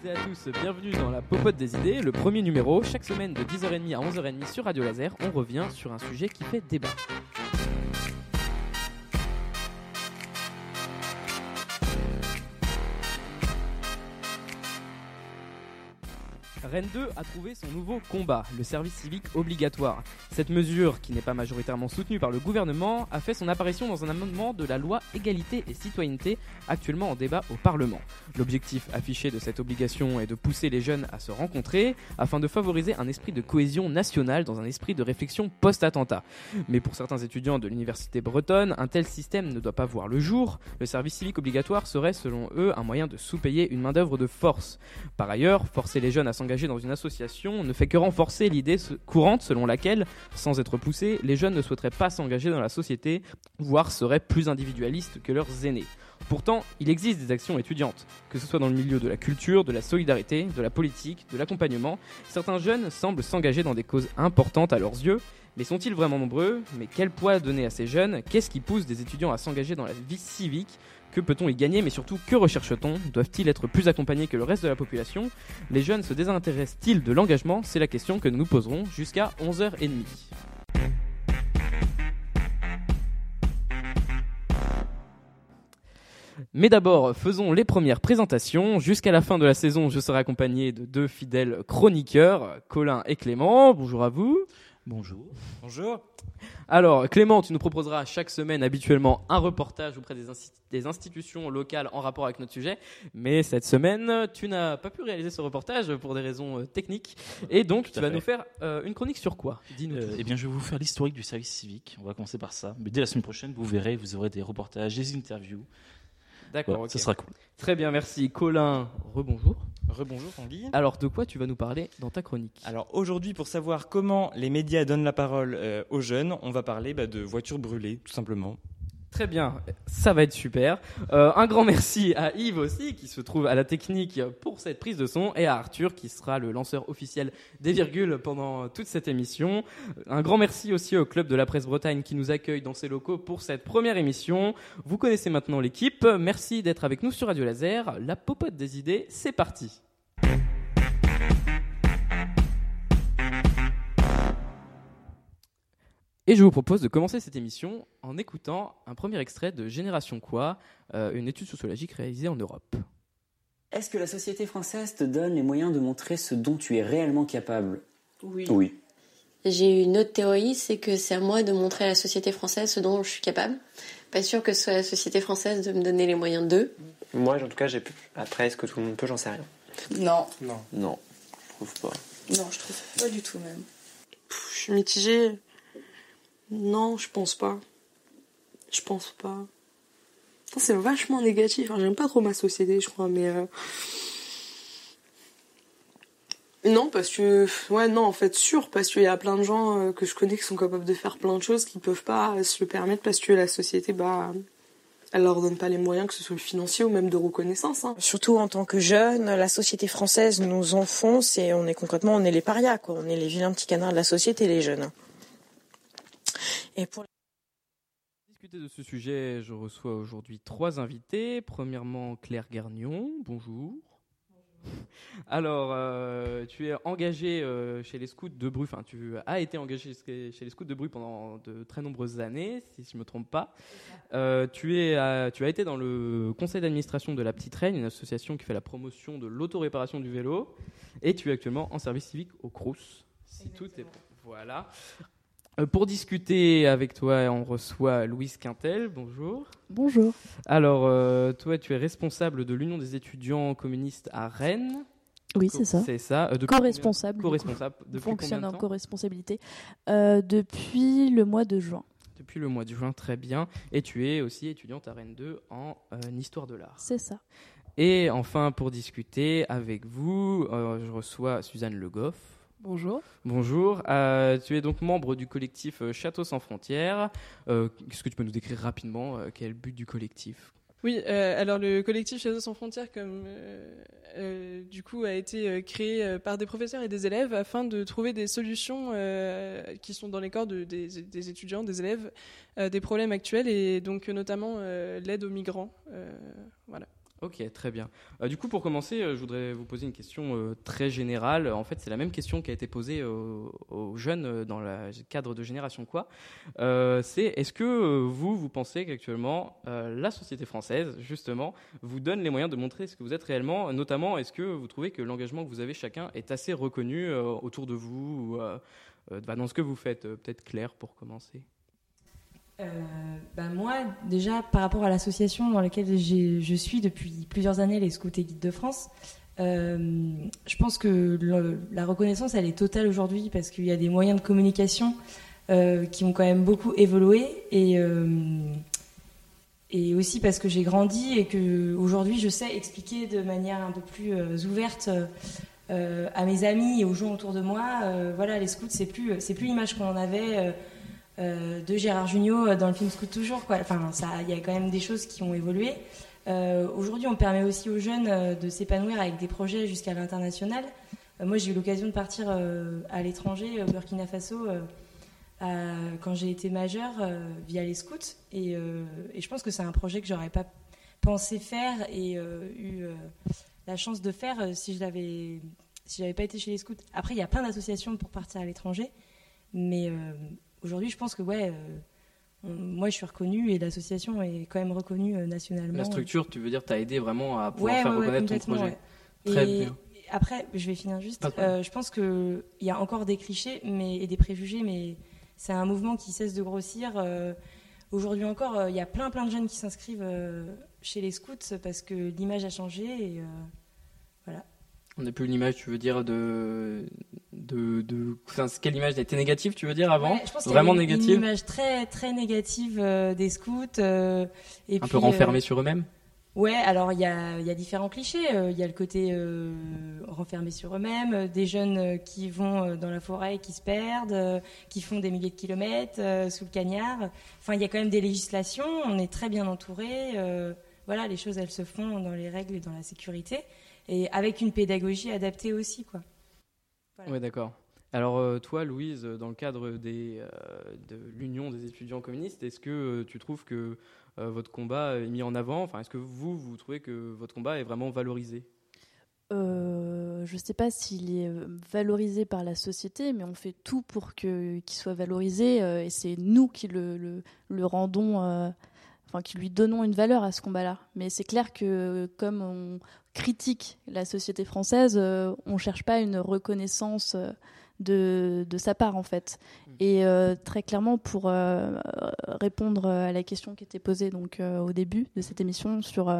toutes et à tous, bienvenue dans la Popote des idées, le premier numéro. Chaque semaine de 10h30 à 11h30 sur Radio Laser, on revient sur un sujet qui fait débat. Rennes 2 a trouvé son nouveau combat, le service civique obligatoire. Cette mesure, qui n'est pas majoritairement soutenue par le gouvernement, a fait son apparition dans un amendement de la loi égalité et citoyenneté actuellement en débat au Parlement. L'objectif affiché de cette obligation est de pousser les jeunes à se rencontrer afin de favoriser un esprit de cohésion nationale dans un esprit de réflexion post-attentat. Mais pour certains étudiants de l'université bretonne, un tel système ne doit pas voir le jour. Le service civique obligatoire serait selon eux un moyen de sous-payer une main-d'œuvre de force. Par ailleurs, forcer les jeunes à s'engager dans une association ne fait que renforcer l'idée courante selon laquelle, sans être poussés, les jeunes ne souhaiteraient pas s'engager dans la société, voire seraient plus individualistes que leurs aînés. Pourtant, il existe des actions étudiantes, que ce soit dans le milieu de la culture, de la solidarité, de la politique, de l'accompagnement. Certains jeunes semblent s'engager dans des causes importantes à leurs yeux, mais sont-ils vraiment nombreux? Mais quel poids donner à ces jeunes? Qu'est-ce qui pousse des étudiants à s'engager dans la vie civique? Que peut-on y gagner, mais surtout que recherche-t-on Doivent-ils être plus accompagnés que le reste de la population Les jeunes se désintéressent-ils de l'engagement C'est la question que nous nous poserons jusqu'à 11h30. Mais d'abord, faisons les premières présentations. Jusqu'à la fin de la saison, je serai accompagné de deux fidèles chroniqueurs, Colin et Clément. Bonjour à vous. Bonjour. Bonjour. Alors, Clément, tu nous proposeras chaque semaine habituellement un reportage auprès des, institutions locales en rapport avec notre sujet. Mais cette semaine, tu n'as pas pu réaliser ce reportage pour des raisons euh, techniques. Et donc, tu vas nous faire euh, une chronique sur quoi? Dis-nous. Euh, eh bien, je vais vous faire l'historique du service civique. On va commencer par ça. Mais dès la semaine prochaine, vous verrez, vous aurez des reportages, des interviews. D'accord, ce sera cool. Très bien, merci. Colin, rebonjour. Rebonjour Tanguy. Alors de quoi tu vas nous parler dans ta chronique? Alors aujourd'hui pour savoir comment les médias donnent la parole euh, aux jeunes, on va parler bah, de voitures brûlées tout simplement. Très bien, ça va être super. Euh, un grand merci à Yves aussi qui se trouve à la technique pour cette prise de son et à Arthur qui sera le lanceur officiel des virgules pendant toute cette émission. Un grand merci aussi au club de la presse Bretagne qui nous accueille dans ses locaux pour cette première émission. Vous connaissez maintenant l'équipe. Merci d'être avec nous sur Radio Laser. La popote des idées, c'est parti. Et je vous propose de commencer cette émission en écoutant un premier extrait de Génération Quoi, euh, une étude sociologique réalisée en Europe. Est-ce que la société française te donne les moyens de montrer ce dont tu es réellement capable? Oui. Oui. J'ai une autre théorie, c'est que c'est à moi de montrer à la société française ce dont je suis capable. Pas sûr que ce soit la société française de me donner les moyens d'eux. Moi, en tout cas, j'ai pu. Après, est-ce que tout le monde peut? J'en sais rien. Non. Non. Non, je trouve pas. Non, je trouve pas du tout même. je suis mitigée. Non, je pense pas. Je pense pas. C'est vachement négatif. J'aime pas trop ma société, je crois, mais. Euh, non, parce que. Ouais, non, en fait, sûr, parce qu'il y a plein de gens euh, que je connais qui sont capables de faire plein de choses qui peuvent pas se le permettre parce que la société, bah. Elle leur donne pas les moyens, que ce soit financier ou même de reconnaissance. Hein. Surtout en tant que jeune, la société française nous enfonce et on est concrètement, on est les parias, quoi. On est les vilains petits canards de la société, les jeunes. Et pour discuter de ce sujet, je reçois aujourd'hui trois invités. Premièrement, Claire Garnion, bonjour. Alors, euh, tu es engagé euh, chez les scouts de Bru, enfin, tu as été engagé chez les scouts de Bru pendant de très nombreuses années, si je ne me trompe pas. Euh, tu, es, tu as été dans le conseil d'administration de La Petite Reine, une association qui fait la promotion de l'autoréparation du vélo, et tu es actuellement en service civique au Crous. Si tout est Voilà. Euh, pour discuter avec toi, on reçoit Louise Quintel. Bonjour. Bonjour. Alors, euh, toi, tu es responsable de l'Union des étudiants communistes à Rennes. Oui, c'est ça. C'est ça. Euh, co-responsable. Co-responsable. Fonctionne en co-responsabilité depuis le mois de juin. Depuis le mois de juin, très bien. Et tu es aussi étudiante à Rennes 2 en histoire de l'art. C'est ça. Et enfin, pour discuter avec vous, je reçois Suzanne Le Goff. Bonjour. Bonjour. Euh, tu es donc membre du collectif euh, Château sans frontières. Euh, Est-ce que tu peux nous décrire rapidement euh, quel est le but du collectif? Oui, alors le collectif Château sans frontières, comme du coup, a été créé par des professeurs et des élèves afin de trouver des solutions qui sont dans les corps de, des, des, étudiants, des élèves, des problèmes actuels et donc notamment l'aide aux migrants. voilà. Ok, très bien. Euh, du coup, pour commencer, euh, je voudrais vous poser une question euh, très générale. En fait, c'est la même question qui a été posée aux, jeunes dans le cadre de Génération Quoi. C'est est-ce que vous, vous pensez qu'actuellement, la société française, justement, vous donne les moyens de montrer ce que vous êtes réellement? Notamment, est-ce que vous trouvez que l'engagement que vous avez chacun est assez reconnu autour de vous ou, dans ce que vous faites? Peut-être Claire pour commencer. Euh, bah moi, déjà, par rapport à l'association dans laquelle je suis depuis plusieurs années, les Scouts et Guides de France, euh, je pense que la reconnaissance, elle est totale aujourd'hui parce qu'il y a des moyens de communication euh, qui ont quand même beaucoup évolué et, euh, et aussi parce que j'ai grandi et que aujourd'hui je sais expliquer de manière un peu plus ouverte à mes amis et aux gens autour de moi. voilà, les scouts, c'est plus, c'est plus l'image qu'on en avait. Euh, euh, de Gérard Jugnot dans le film Scout toujours. Quoi. Enfin, il y a quand même des choses qui ont évolué. Euh, Aujourd'hui, on permet aussi aux jeunes euh, de s'épanouir avec des projets jusqu'à l'international. Euh, moi, j'ai eu l'occasion de partir euh, à l'étranger, au Burkina Faso, euh, quand j'ai été majeure, euh, via les scouts. Et, euh, et je pense que c'est un projet que j'aurais pas pensé faire et euh, eu euh, la chance de faire euh, si je l'avais si j'avais pas été chez les scouts. Après, il y a plein d'associations pour partir à l'étranger, mais euh, aujourd'hui, je pense que ouais, euh, on- moi, je suis reconnue et l'association est quand même reconnue euh, nationalement. La structure, tu veux dire, t'as aidé vraiment à pouvoir Ouais, faire ouais, reconnaître ton projet. Très et, bien. après, je vais finir juste. Euh, je pense qu'il y a encore des clichés mais, et des préjugés, mais c'est un mouvement qui cesse de grossir. Euh, Aujourd'hui encore, euh, il y a plein plein de jeunes qui s'inscrivent chez les scouts parce que l'image a changé et voilà. On n'a plus une image, tu veux dire, de. de, de... Enfin, quelle image était négative, tu veux dire, avant Ouais, je pense Vraiment une- négative Une image très très négative euh, des scouts. euh, et Un puis, peu renfermés euh, sur eux-mêmes Ouais, alors il y a, y a différents clichés. Il y a le côté renfermé sur eux-mêmes, des jeunes qui vont dans la forêt et qui se perdent, qui font des milliers de kilomètres sous le cagnard. Enfin, il y a quand même des législations, on est très bien entouré. voilà, les choses, elles se font dans les règles et dans la sécurité. Et avec une pédagogie adaptée aussi, quoi. Ouais, d'accord. Alors, euh, toi, Louise, euh, dans le cadre des, euh, de l'Union des étudiants communistes, est-ce que euh, tu trouves que euh, votre combat est mis en avant? Enfin, est-ce que vous, vous trouvez que votre combat est vraiment valorisé? Euh, je ne sais pas s'il est valorisé par la société, mais on fait tout pour que- qu'il soit valorisé euh, et c'est nous qui le, le- le rendons, euh, enfin qui lui donnons une valeur à ce combat-là. Mais c'est clair que comme on critique la société française, euh, on ne cherche pas une reconnaissance euh, de, de sa part en fait. Et euh, très clairement, pour euh, répondre à la question qui était posée donc au début de cette émission sur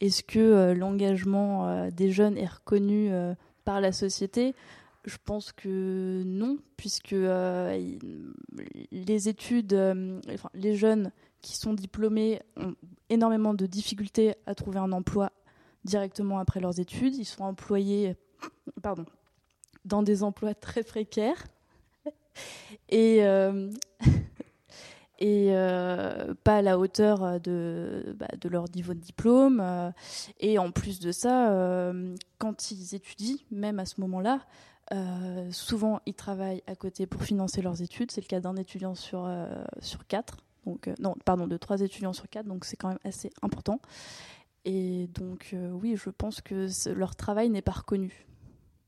est-ce que l'engagement des jeunes est reconnu par la société, je pense que non, puisque euh, les études, euh, enfin, les jeunes qui sont diplômés ont énormément de difficultés à trouver un emploi directement après leurs études. Ils sont employés, pardon, dans des emplois très précaires et, euh, et euh, pas à la hauteur de, bah, de leur niveau de diplôme. et en plus de ça, euh, quand ils étudient, même à ce moment-là, souvent ils travaillent à côté pour financer leurs études. C'est le cas d'un étudiant sur, sur quatre. Donc, euh, non, pardon, de trois étudiants sur quatre, donc c'est quand même assez important. Et donc, euh, oui, je pense que leur travail n'est pas reconnu.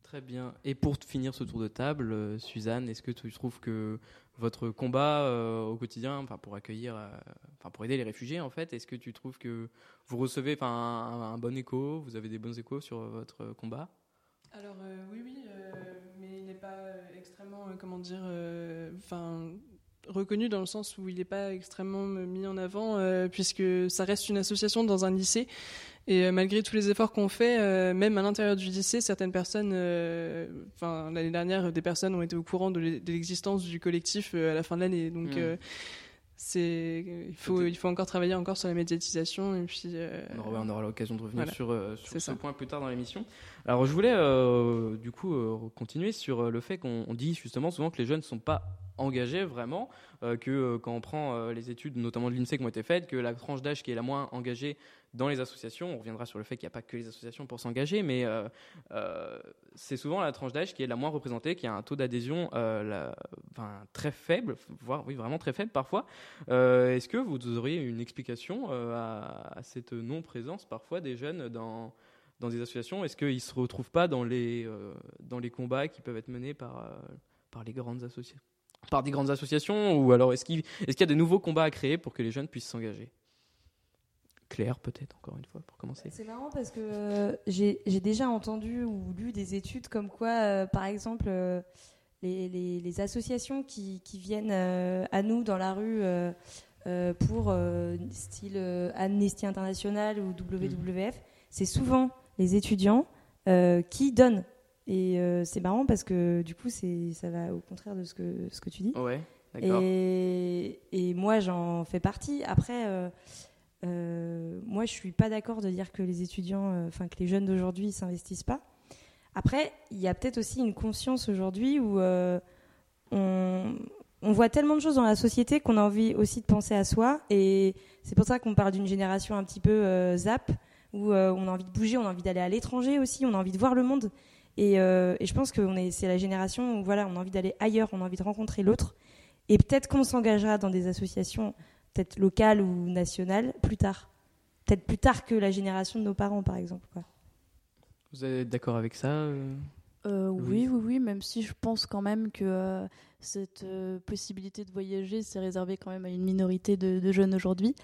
Très bien. Et pour finir ce tour de table, euh, Suzanne, est-ce que tu trouves que votre combat euh, au quotidien, enfin pour accueillir, euh, enfin pour aider les réfugiés en fait, est-ce que tu trouves que vous recevez enfin un, un bon écho, vous avez des bons échos sur votre combat? Alors euh, oui, oui, euh, mais il n'est pas extrêmement, euh, comment dire, euh, enfin reconnu dans le sens où il n'est pas extrêmement euh, mis en avant, euh, puisque ça reste une association dans un lycée. Et euh, malgré tous les efforts qu'on fait, euh, même à l'intérieur du lycée, certaines personnes, enfin l'année dernière, des personnes ont été au courant de l'e- de l'existence du collectif à la fin de l'année. Donc Mm. C'est, il faut, il faut encore travailler encore sur la médiatisation et puis. euh, on aura, on aura l'occasion de revenir voilà. sur, euh, sur ce ça. point plus tard dans l'émission. Alors je voulais euh, du coup continuer sur le fait qu'on on dit justement souvent que les jeunes ne sont pas engagés vraiment, que quand on prend les études notamment de l'INSEE qui ont été faites, que la tranche d'âge qui est la moins engagée dans les associations, on reviendra sur le fait qu'il n'y a pas que les associations pour s'engager, mais euh, euh, c'est souvent la tranche d'âge qui est la moins représentée, qui a un taux d'adhésion euh, très faible, voire oui vraiment très faible parfois. Est-ce que vous auriez une explication à, cette non-présence parfois des jeunes dans dans des associations? Est-ce qu'ils ne se retrouvent pas dans les, dans les combats qui peuvent être menés par, par les grandes associations par des grandes associations? Ou alors est-ce qu'il est qu'il y a de nouveaux combats à créer pour que les jeunes puissent s'engager? Claire peut-être encore une fois pour commencer. C'est marrant parce que euh, j'ai déjà entendu ou lu des études comme quoi, euh, par exemple, euh, les, les- les associations qui, qui viennent à nous dans la rue pour style Amnesty International ou WWF, c'est souvent les étudiants qui donnent. Et c'est marrant parce que du coup, c'est ça va au contraire de ce que, ce que tu dis. Ouais, d'accord. Et, et moi, j'en fais partie. Après, euh, moi, je suis pas d'accord de dire que les étudiants, euh, enfin que les jeunes d'aujourd'hui s'investissent pas. Après, il y a peut-être aussi une conscience aujourd'hui où euh, on, voit tellement de choses dans la société qu'on a envie aussi de penser à soi. Et c'est pour ça qu'on parle d'une génération un petit peu zap, où on a envie de bouger, on a envie d'aller à l'étranger aussi, on a envie de voir le monde. Et, et je pense que c'est la génération où voilà, on a envie d'aller ailleurs, on a envie de rencontrer l'autre. Et peut-être qu'on s'engagera dans des associations, peut-être locales ou nationales, plus tard. Peut-être plus tard que la génération de nos parents, par exemple. Quoi. Vous êtes d'accord avec ça euh Euh, oui, oui, oui, même si je pense quand même que euh, cette euh, possibilité de voyager, c'est réservé quand même à une minorité de, de jeunes aujourd'hui,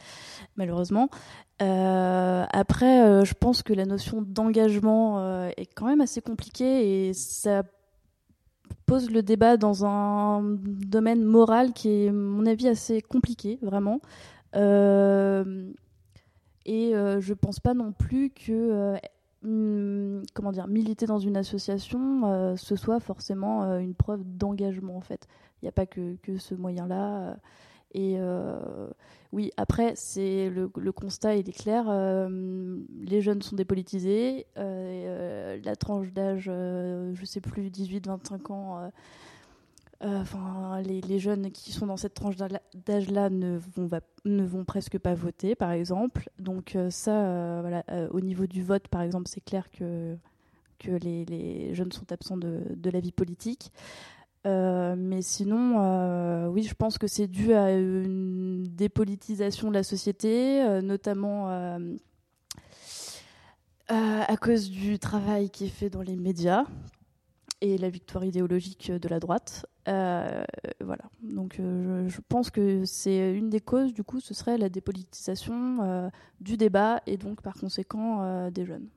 malheureusement. Euh, après, euh, je pense que la notion d'engagement euh, est quand même assez compliquée et ça pose le débat dans un domaine moral qui est, à mon avis, assez compliqué, vraiment. Euh, et euh, je pense pas non plus que euh, hum, comment dire militer dans une association euh, ce soit forcément une preuve d'engagement en fait. Il n'y a pas que, que ce moyen-là. Et euh, oui, après, c'est le, constat il est clair. euh, les jeunes sont dépolitisés. euh, la tranche d'âge, je sais plus, 18-25 ans. Enfin, les, jeunes qui sont dans cette tranche d'âge- d'âge-là ne vont, ne presque pas voter, par exemple. Donc ça, voilà, au niveau du vote, par exemple, c'est clair que, que les, jeunes sont absents de la vie politique. Euh, mais sinon, euh, oui, je pense que c'est dû à une dépolitisation de la société, euh, notamment à cause du travail qui est fait dans les médias et la victoire idéologique de la droite. Voilà. Donc, je, pense que c'est une des causes. Du coup, ce serait la dépolitisation du débat et donc, par conséquent, des jeunes.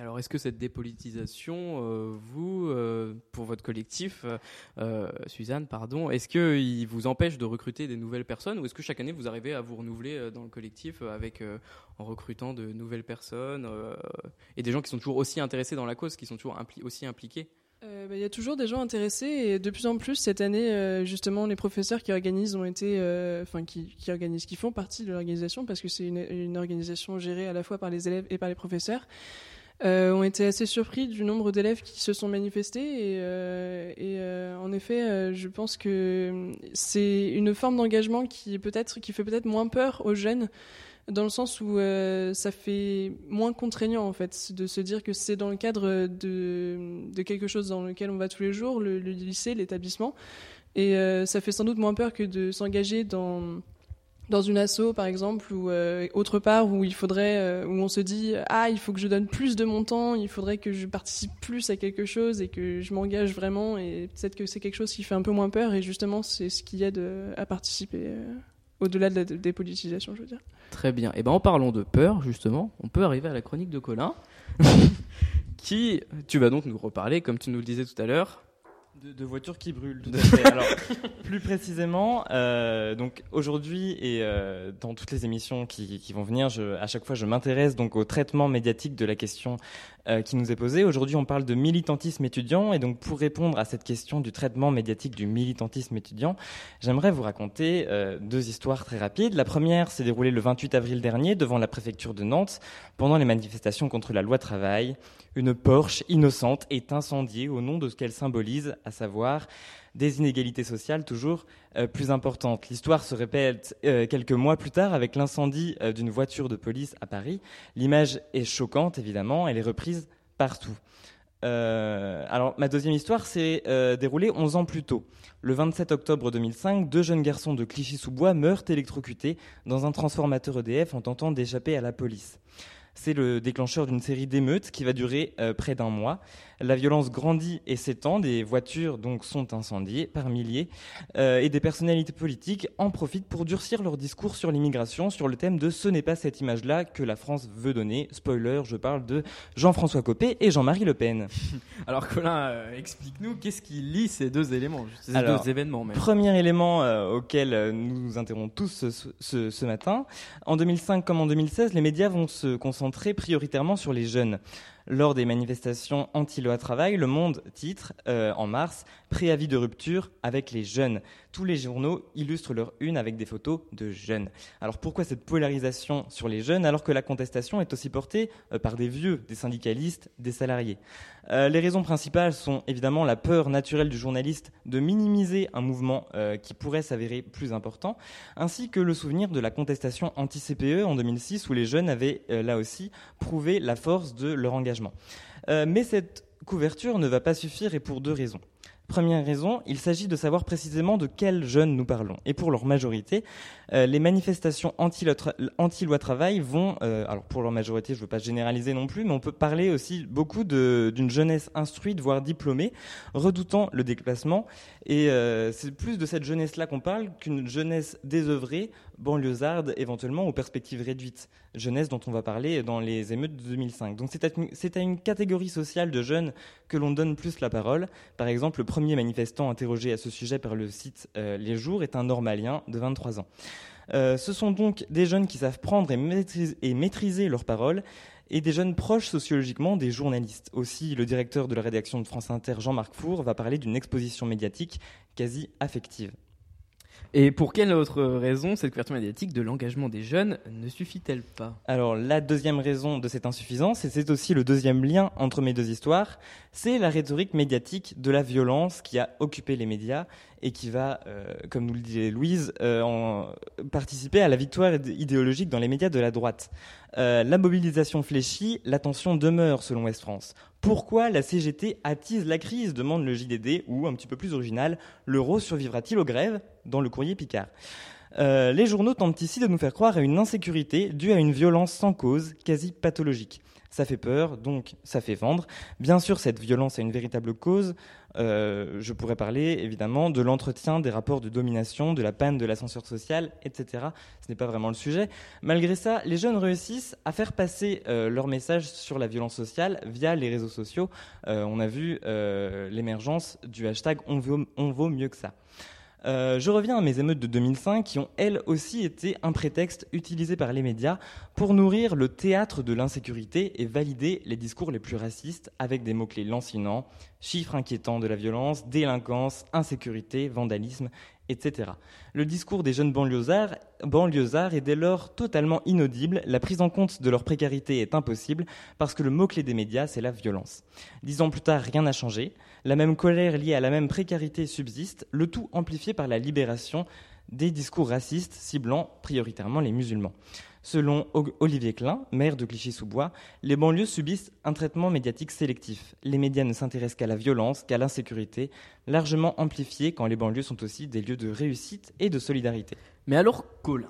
Alors, est-ce que cette dépolitisation, euh, vous, euh, pour votre collectif, euh, Suzanne, pardon, est-ce qu'il vous empêche de recruter des nouvelles personnes ou est-ce que chaque année vous arrivez à vous renouveler dans le collectif avec, en recrutant de nouvelles personnes et des gens qui sont toujours aussi intéressés dans la cause, qui sont toujours aussi impliqués? Bah, Il y a toujours des gens intéressés et de plus en plus cette année, justement, les professeurs qui organisent ont été, enfin qui, organisent, qui font partie de l'organisation parce que c'est une organisation gérée à la fois par les élèves et par les professeurs. Euh, ont été assez surpris du nombre d'élèves qui se sont manifestés et, euh, euh, en effet je pense que c'est une forme d'engagement qui qui fait peut-être moins peur aux jeunes dans le sens où ça fait moins contraignant en fait de se dire que c'est dans le cadre de, de quelque chose dans lequel on va tous les jours, le, lycée, l'établissement, et ça fait sans doute moins peur que de s'engager dans dans une asso par exemple ou euh, autre part où il faudrait euh, où on se dit ah il faut que je donne plus de mon temps il faudrait que je participe plus à quelque chose et que je m'engage vraiment et peut-être que c'est quelque chose qui fait un peu moins peur et justement c'est ce qui aide euh, à participer euh, au-delà de la dépolitisation je veux dire Très bien. Et ben en parlant de peur, justement, on peut arriver à la chronique de Colin, qui, tu vas donc nous reparler, comme tu nous le disais tout à l'heure. De, de voitures qui brûlent, tout à fait. Alors, plus précisément, euh, donc aujourd'hui et euh, dans toutes les émissions qui, qui vont venir, je, à chaque fois, je m'intéresse donc au traitement médiatique de la question euh, qui nous est posée. Aujourd'hui, on parle de militantisme étudiant. Et donc, pour répondre à cette question du traitement médiatique du militantisme étudiant, j'aimerais vous raconter euh, deux histoires très rapides. La première s'est déroulée le 28 avril dernier devant la préfecture de Nantes pendant les manifestations contre la loi travail. Une Porsche innocente est incendiée au nom de ce qu'elle symbolise, à savoir des inégalités sociales toujours euh, plus importantes. L'histoire se répète euh, quelques mois plus tard avec l'incendie euh, d'une voiture de police à Paris. L'image est choquante, évidemment, elle est reprise partout. alors, ma deuxième histoire s'est déroulée 11 ans plus tôt. Le 27 octobre 2005, deux jeunes garçons de Clichy-sous-Bois meurent électrocutés dans un transformateur EDF en tentant d'échapper à la police. C'est le déclencheur d'une série d'émeutes qui va durer près d'un mois. La violence grandit et s'étend, des voitures donc sont incendiées par milliers euh, et des personnalités politiques en profitent pour durcir leur discours sur l'immigration sur le thème de ce n'est pas cette image-là que la France veut donner. Spoiler, je parle de Jean-François Copé et Jean-Marie Le Pen. Alors Colin, euh, explique-nous qu'est-ce qui lie ces deux éléments, ces deux événements même? Premier élément euh, auquel nous nous interrompons tous ce, ce matin, en 2005 comme en 2016, les médias vont se concentrer prioritairement sur les jeunes lors des manifestations anti-loi travail, Le Monde titre euh, en mars Préavis de rupture avec les jeunes. Tous les journaux illustrent leur une avec des photos de jeunes. Alors pourquoi cette polarisation sur les jeunes alors que la contestation est aussi portée euh, par des vieux, des syndicalistes, des salariés? Euh, Les raisons principales sont évidemment la peur naturelle du journaliste de minimiser un mouvement qui pourrait s'avérer plus important, ainsi que le souvenir de la contestation anti-CPE en 2006 où les jeunes avaient là aussi prouvé la force de leur engagement. mais cette couverture ne va pas suffire et pour deux raisons. Première raison, il s'agit de savoir précisément de quels jeunes nous parlons. Et pour leur majorité, euh, les manifestations anti-loi travail vont, euh, alors pour leur majorité, je ne veux pas généraliser non plus, mais on peut parler aussi beaucoup d'une jeunesse instruite, voire diplômée, redoutant le déplacement. Et euh, c'est plus de cette jeunesse-là qu'on parle qu'une jeunesse désœuvrée, banlieusarde éventuellement, aux perspectives réduites. Jeunesse dont on va parler dans les émeutes de 2005. Donc c'est à, une catégorie sociale de jeunes que l'on donne plus la parole. Par exemple, le premier manifestant interrogé à ce sujet par le site Les Jours est un normalien de 23 ans. Euh, ce sont donc des jeunes qui savent prendre et maîtriser, et maîtriser leurs paroles et des jeunes proches sociologiquement des journalistes. Aussi, le directeur de la rédaction de France Inter, Jean-Marc Four, va parler d'une exposition médiatique quasi affective. Et pour quelle autre raison cette couverture médiatique de l'engagement des jeunes ne suffit-elle pas? Alors la deuxième raison de cette insuffisance, et c'est aussi le deuxième lien entre mes deux histoires, c'est la rhétorique médiatique de la violence qui a occupé les médias et qui va, euh, comme nous le disait Louise, euh, participer à la victoire idéologique dans les médias de la droite. Euh, la mobilisation fléchit, l'attention demeure selon West France. Pourquoi la CGT attise la crise demande le JDD, ou un petit peu plus original, l'euro survivra-t-il aux grèves dans le courrier Picard. les journaux tentent ici de nous faire croire à une insécurité due à une violence sans cause, quasi pathologique. Ça fait peur, donc ça fait vendre. Bien sûr, cette violence a une véritable cause. Euh, je pourrais parler évidemment de l'entretien des rapports de domination, de la panne de l'ascenseur social, etc. Ce n'est pas vraiment le sujet. Malgré ça, les jeunes réussissent à faire passer euh, leur message sur la violence sociale via les réseaux sociaux. Euh, on a vu l'émergence du hashtag on vaut mieux que ça. Je reviens à mes émeutes de 2005 qui ont elles aussi été un prétexte utilisé par les médias pour nourrir le théâtre de l'insécurité et valider les discours les plus racistes avec des mots-clés lancinants, chiffres inquiétants de la violence, délinquance, insécurité, vandalisme, etc. Le discours des jeunes banlieusards, est dès lors totalement inaudible, la prise en compte de leur précarité est impossible parce que le mot-clé des médias, c'est la violence. Dix ans plus tard, rien n'a changé. La même colère liée à la même précarité subsiste, le tout amplifié par la libération des discours racistes ciblant prioritairement les musulmans. Selon Olivier Klein, maire de Clichy-sous-Bois, les banlieues subissent un traitement médiatique sélectif. Les médias ne s'intéressent qu'à la violence, qu'à l'insécurité, largement amplifiée quand les banlieues sont aussi des lieux de réussite et de solidarité. Mais alors, Colin,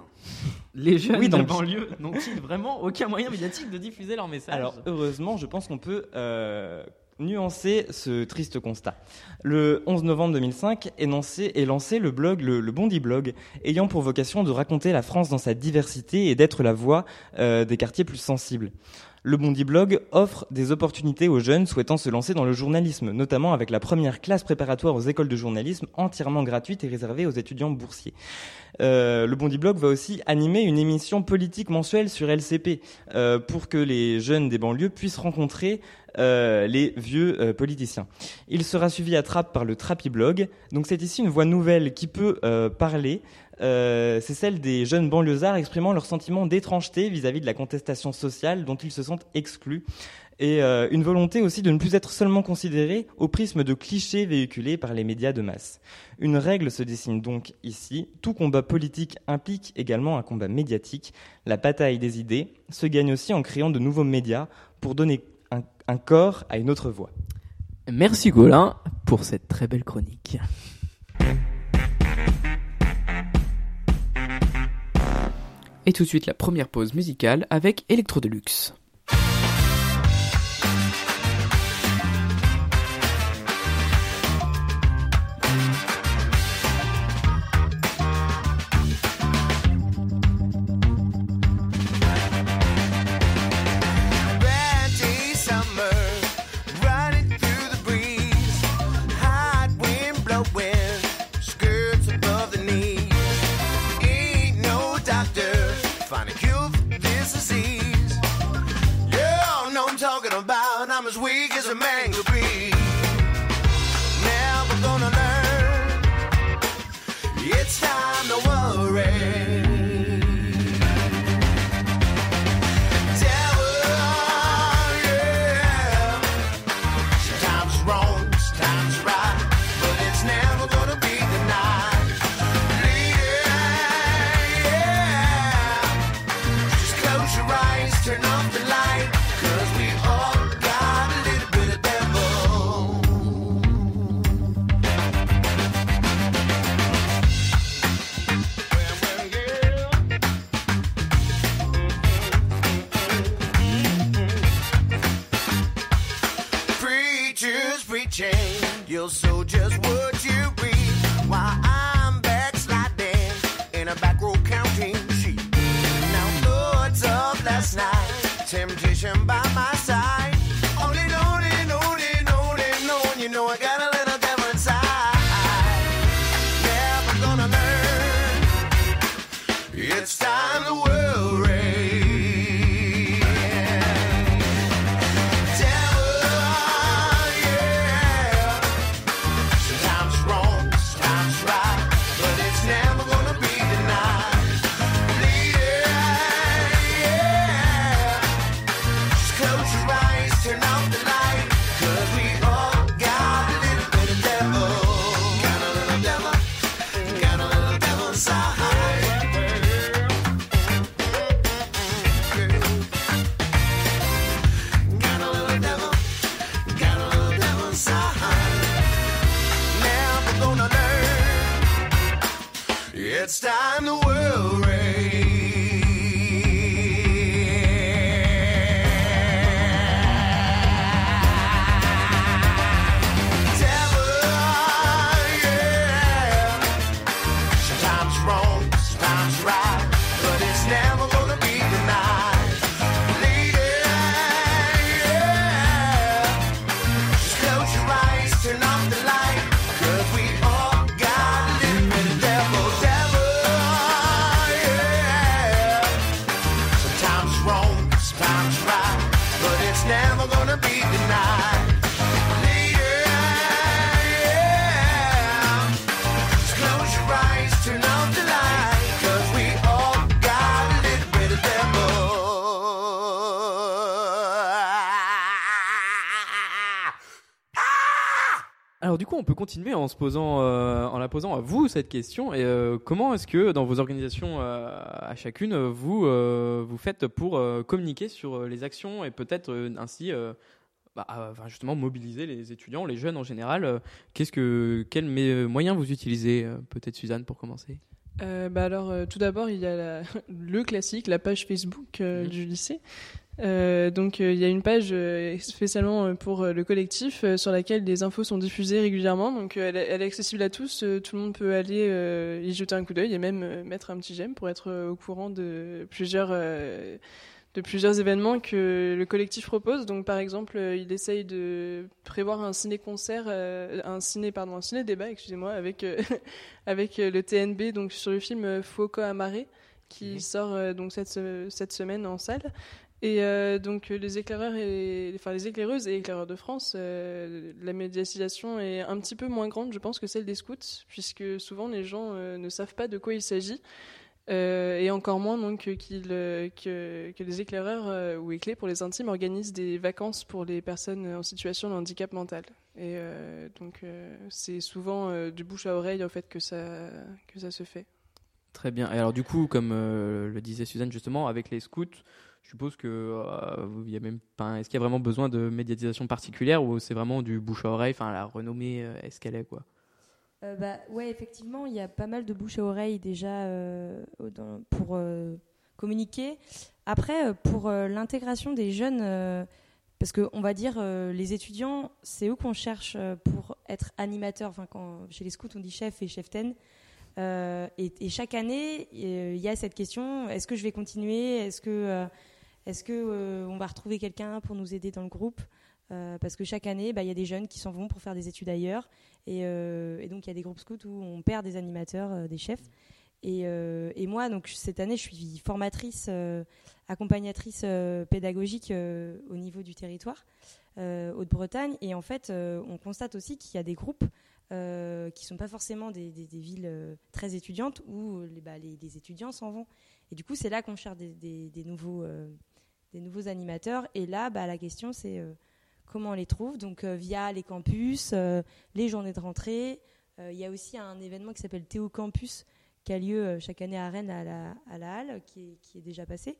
les jeunes oui, de banlieue n'ont-ils vraiment aucun moyen médiatique de diffuser leur message? Alors, heureusement, je pense qu'on peut euh, nuancer ce triste constat. Le 11 novembre 2005 est lancé, est lancé le blog, le, Bondi Blog, ayant pour vocation de raconter la France dans sa diversité et d'être la voix euh, des quartiers plus sensibles. Le Bondi Blog offre des opportunités aux jeunes souhaitant se lancer dans le journalisme, notamment avec la première classe préparatoire aux écoles de journalisme entièrement gratuite et réservée aux étudiants boursiers. Euh, le Bondi Blog va aussi animer une émission politique mensuelle sur LCP euh, pour que les jeunes des banlieues puissent rencontrer euh, les vieux euh, politiciens. Il sera suivi à Trappe par le Trapiblog. Donc c'est ici une voix nouvelle qui peut euh, parler. C'est celle des jeunes banlieusards exprimant leur sentiment d'étrangeté vis-à-vis de la contestation sociale dont ils se sentent exclus et une volonté aussi de ne plus être seulement considérés au prisme de clichés véhiculés par les médias de masse. Une règle se dessine donc ici, tout combat politique implique également un combat médiatique. La bataille des idées se gagne aussi en créant de nouveaux médias pour donner un, corps à une autre voix. Merci Golin pour cette très belle chronique. Et tout de suite la première pause musicale avec Electro Deluxe. On peut continuer en se posant, euh, en la posant à vous cette question. Et euh, comment est-ce que dans vos organisations euh, à chacune, vous vous faites pour communiquer sur les actions et peut-être ainsi, bah, justement, mobiliser les étudiants, les jeunes en général. quels moyens vous utilisez Peut-être Suzanne pour commencer? Euh, bah alors, euh, tout d'abord, il y a la- le classique, la page Facebook euh, du lycée. Donc, il y a une page spécialement pour le collectif sur laquelle des infos sont diffusées régulièrement. Donc, elle, est- elle est accessible à tous. tout le monde peut aller y jeter un coup d'œil et même mettre un petit j'aime pour être au courant de plusieurs. De plusieurs événements que le collectif propose. Donc, par exemple, euh, il essaye de prévoir un ciné-concert, euh, un ciné, pardon, un ciné-débat, excusez-moi, avec euh, avec le TNB, donc sur le film Foucault Amaré, qui sort euh, donc cette, cette semaine en salle. Et euh, donc les éclaireurs et enfin les éclaireuses et éclaireurs de France, euh, la médiatisation est un petit peu moins grande, je pense, que celle des scouts, puisque souvent les gens euh, ne savent pas de quoi il s'agit. Euh, et encore moins donc qu'ils, euh, que, les éclaireurs euh, ou éclés pour les intimes organisent des vacances pour les personnes en situation de handicap mental. Et euh, donc euh, c'est souvent euh, du bouche à oreille en fait que ça se fait. Très bien. Et alors du coup, comme euh, le disait Suzanne justement, avec les scouts, je suppose que euh, y a même. Est-ce qu'il y a vraiment besoin de médiatisation particulière ou c'est vraiment du bouche à oreille, enfin la renommée euh, est-ce qu'elle est quoi? Euh, bah, ouais, effectivement, il y a pas mal de bouche à oreille déjà euh, pour euh, communiquer. Après, euh, pour l'intégration des jeunes, parce qu'on va dire les étudiants, c'est eux qu'on cherche pour être animateurs. Enfin, chez les scouts, on dit chef et cheftaine. Euh, et, chaque année, il y a cette question est-ce que je vais continuer? Est-ce que, est-ce que on va retrouver quelqu'un pour nous aider dans le groupe? Parce que chaque année, bah, il y a des jeunes qui s'en vont pour faire des études ailleurs. Et, euh, et donc, il y a des groupes scouts où on perd des animateurs, euh, des chefs. Et, euh, moi, donc, cette année, je suis formatrice, accompagnatrice pédagogique au niveau du territoire Haute-Bretagne. Et en fait, on constate aussi qu'il y a des groupes qui ne sont pas forcément des, villes très étudiantes où les, bah, les, les étudiants s'en vont. Et du coup, c'est là qu'on cherche des, des- nouveaux, des nouveaux animateurs. Et là, bah, la question, c'est comment on les trouve Donc, euh, via les campus, euh, les journées de rentrée. Euh, Il y a aussi un événement qui s'appelle Théo Campus qui a lieu chaque année à Rennes à la, à la Halle, qui est, qui est déjà passé,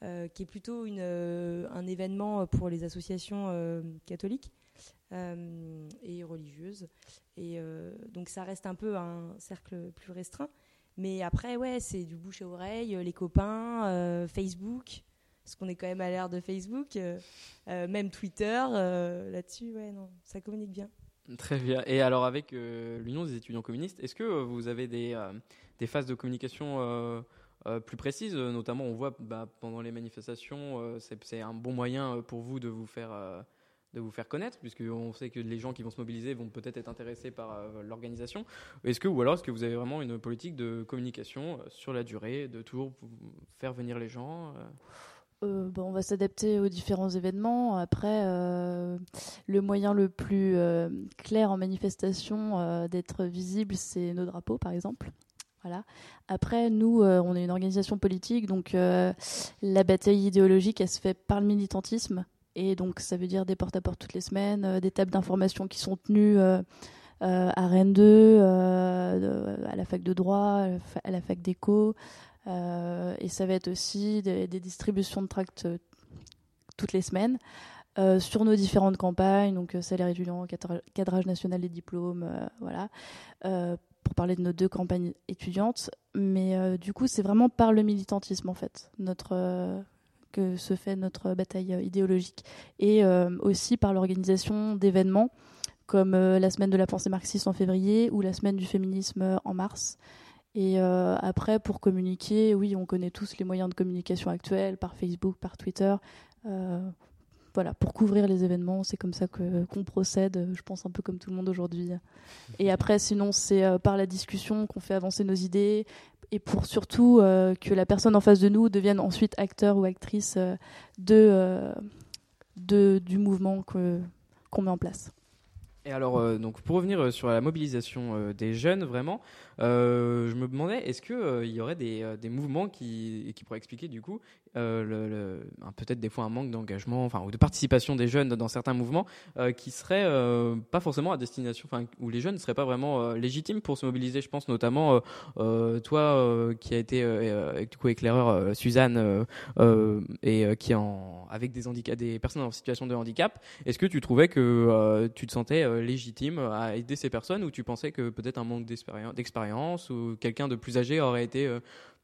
qui est plutôt une, un événement pour les associations catholiques et religieuses. Et donc ça reste un peu un cercle plus restreint. Mais après, ouais, c'est du bouche à oreille, les copains, Facebook, parce qu'on est quand même à l'ère de Facebook, euh, euh, même Twitter, euh, là-dessus, ouais, non, ça communique bien. Très bien. Et alors avec l'Union des étudiants communistes, est-ce que vous avez des, phases de communication plus précises? Notamment, on voit bah, pendant les manifestations, c'est un bon moyen pour vous de vous faire de vous faire connaître, puisque on sait que les gens qui vont se mobiliser vont peut-être être intéressés par l'organisation. Est-ce que ou alors est-ce que vous avez vraiment une politique de communication sur la durée, de toujours faire venir les gens Euh, bon, on va s'adapter aux différents événements. Après, euh, le moyen le plus euh, clair en manifestation d'être visible, c'est nos drapeaux, par exemple. Voilà. Après, nous, on est une organisation politique, donc la bataille idéologique, elle se fait par le militantisme. Et donc, ça veut dire des porte-à-porte toutes les semaines, des tables d'information qui sont tenues à Rennes 2, euh, de- à la fac de droit, à la fac d'éco. Euh, et ça va être aussi des, distributions de tracts euh, toutes les semaines euh, sur nos différentes campagnes, donc euh, salaire étudiant, cadra- cadrage national des diplômes, voilà, pour parler de nos deux campagnes étudiantes. Mais du coup, c'est vraiment par le militantisme en fait, que se fait notre bataille idéologique, et aussi par l'organisation d'événements comme la semaine de la pensée marxiste en février ou la semaine du féminisme en mars. Et euh, après, pour communiquer, oui, on connaît tous les moyens de communication actuels, par Facebook, par Twitter. Euh, voilà, pour couvrir les événements, c'est comme ça que qu'on procède, je pense un peu comme tout le monde aujourd'hui. Et après, sinon, c'est euh, par la discussion qu'on fait avancer nos idées, et pour surtout que la personne en face de nous devienne ensuite acteur ou actrice de, de, du mouvement que- qu'on met en place. Et alors, euh, donc, pour revenir euh, sur la mobilisation euh, des jeunes, vraiment, je me demandais, est-ce qu'il y aurait des, mouvements qui pourraient expliquer, du coup, euh, peut-être des fois un manque d'engagement, ou de participation des jeunes dans certains mouvements, euh, qui seraient euh, pas forcément à destination, où les jeunes ne seraient pas vraiment euh, légitimes pour se mobiliser. Je pense notamment, toi, qui a été, du coup, éclaireur, Suzanne, et qui est avec des, personnes en situation de handicap, est-ce que tu trouvais que tu te sentais légitime à aider ces personnes ou tu pensais que peut-être un manque d'expérience- ou quelqu'un de plus âgé aurait été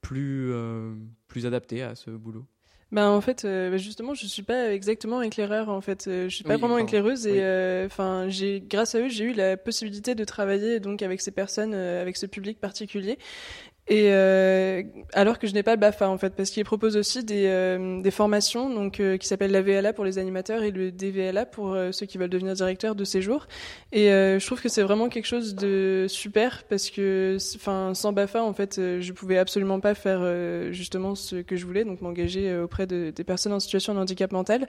plus, euh, plus adapté à ce boulot Ben en fait, euh, bah, justement, je suis pas exactement éclaireur. En fait, Euh, je suis pas Oui, vraiment pardon. éclaireuse Oui. et euh, enfin, j'ai grâce à eux, j'ai eu la possibilité de travailler donc avec ces personnes, euh, avec ce public particulier. Et euh, alors que je n'ai pas le BAFA en fait, parce qu'il propose aussi des, euh, formations donc euh, qui s'appellent la VLA pour les animateurs et le DVLA pour ceux qui veulent devenir directeurs de séjour. Et je trouve que c'est vraiment quelque chose de super parce que sans BAFA en fait, je pouvais absolument pas faire justement ce que je voulais, donc m'engager auprès de, des personnes en situation de handicap mental.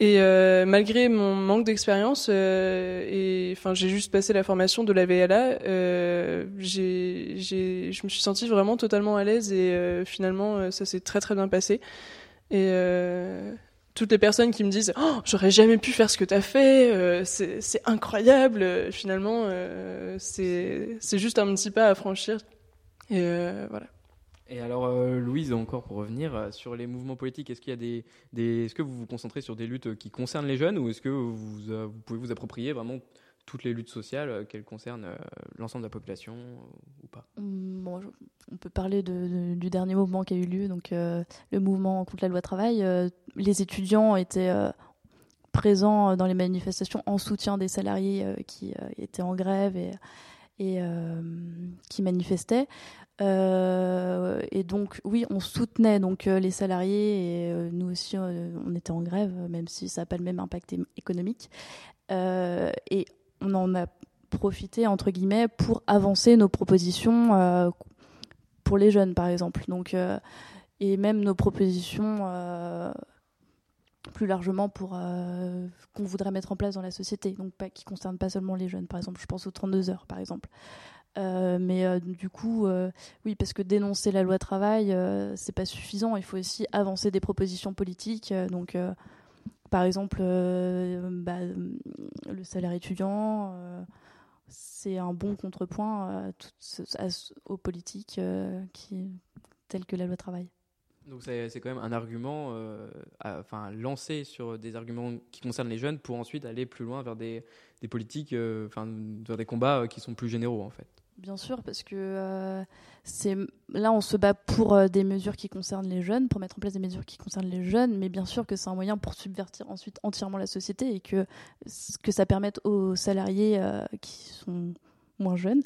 Et malgré mon manque d'expérience, et j'ai juste passé la formation de la VLA, j'ai, je me suis sentie vraiment totalement à l'aise et euh, finalement euh, ça s'est très très bien passé. Et euh, toutes les personnes qui me disent oh, j'aurais jamais pu faire ce que t'as fait, c'est, incroyable. Finalement, euh, c'est, juste un petit pas à franchir. Et voilà. Et alors, Louise, encore pour revenir sur les mouvements politiques, est-ce qu'il y a des, des est-ce que vous vous concentrez sur des luttes qui concernent les jeunes ou est-ce que vous pouvez vous approprier vraiment toutes les luttes sociales euh, qu'elles concernent euh, l'ensemble de la population euh, ou pas je- on peut parler du dernier mouvement qui a eu lieu, donc le mouvement contre la loi travail. Les étudiants étaient présents dans les manifestations en soutien des salariés qui étaient en grève et, qui manifestaient. Et donc, oui, on soutenait donc les salariés et nous aussi, on était en grève, même si ça n'a pas le même impact économique. Et on en a profité entre guillemets pour avancer nos propositions euh, pour les jeunes, par exemple. Donc, euh, et même nos propositions euh, plus largement pour qu'on voudrait mettre en place dans la société, donc pas qui concernent pas seulement les jeunes. Par exemple, je pense aux 32 heures, par exemple. Mais du coup, oui, parce que dénoncer la loi travail, c'est pas suffisant. Il faut aussi avancer des propositions politiques. donc, par exemple, euh, bah, le salaire étudiant, euh, c'est un bon contrepoint aux politiques euh, qui, telles que la loi travail. Donc c'est quand même un argument, euh, enfin lancé sur des arguments qui concernent les jeunes pour ensuite aller plus loin vers des, des politiques, euh, enfin vers des combats euh, qui sont plus généraux en fait. Bien sûr, parce que euh, c'est là on se bat pour euh, des mesures qui concernent les jeunes, pour mettre en place des mesures qui concernent les jeunes, mais bien sûr que c'est un moyen pour subvertir ensuite entièrement la société et que que ça permette aux salariés euh, qui sont moins jeunes,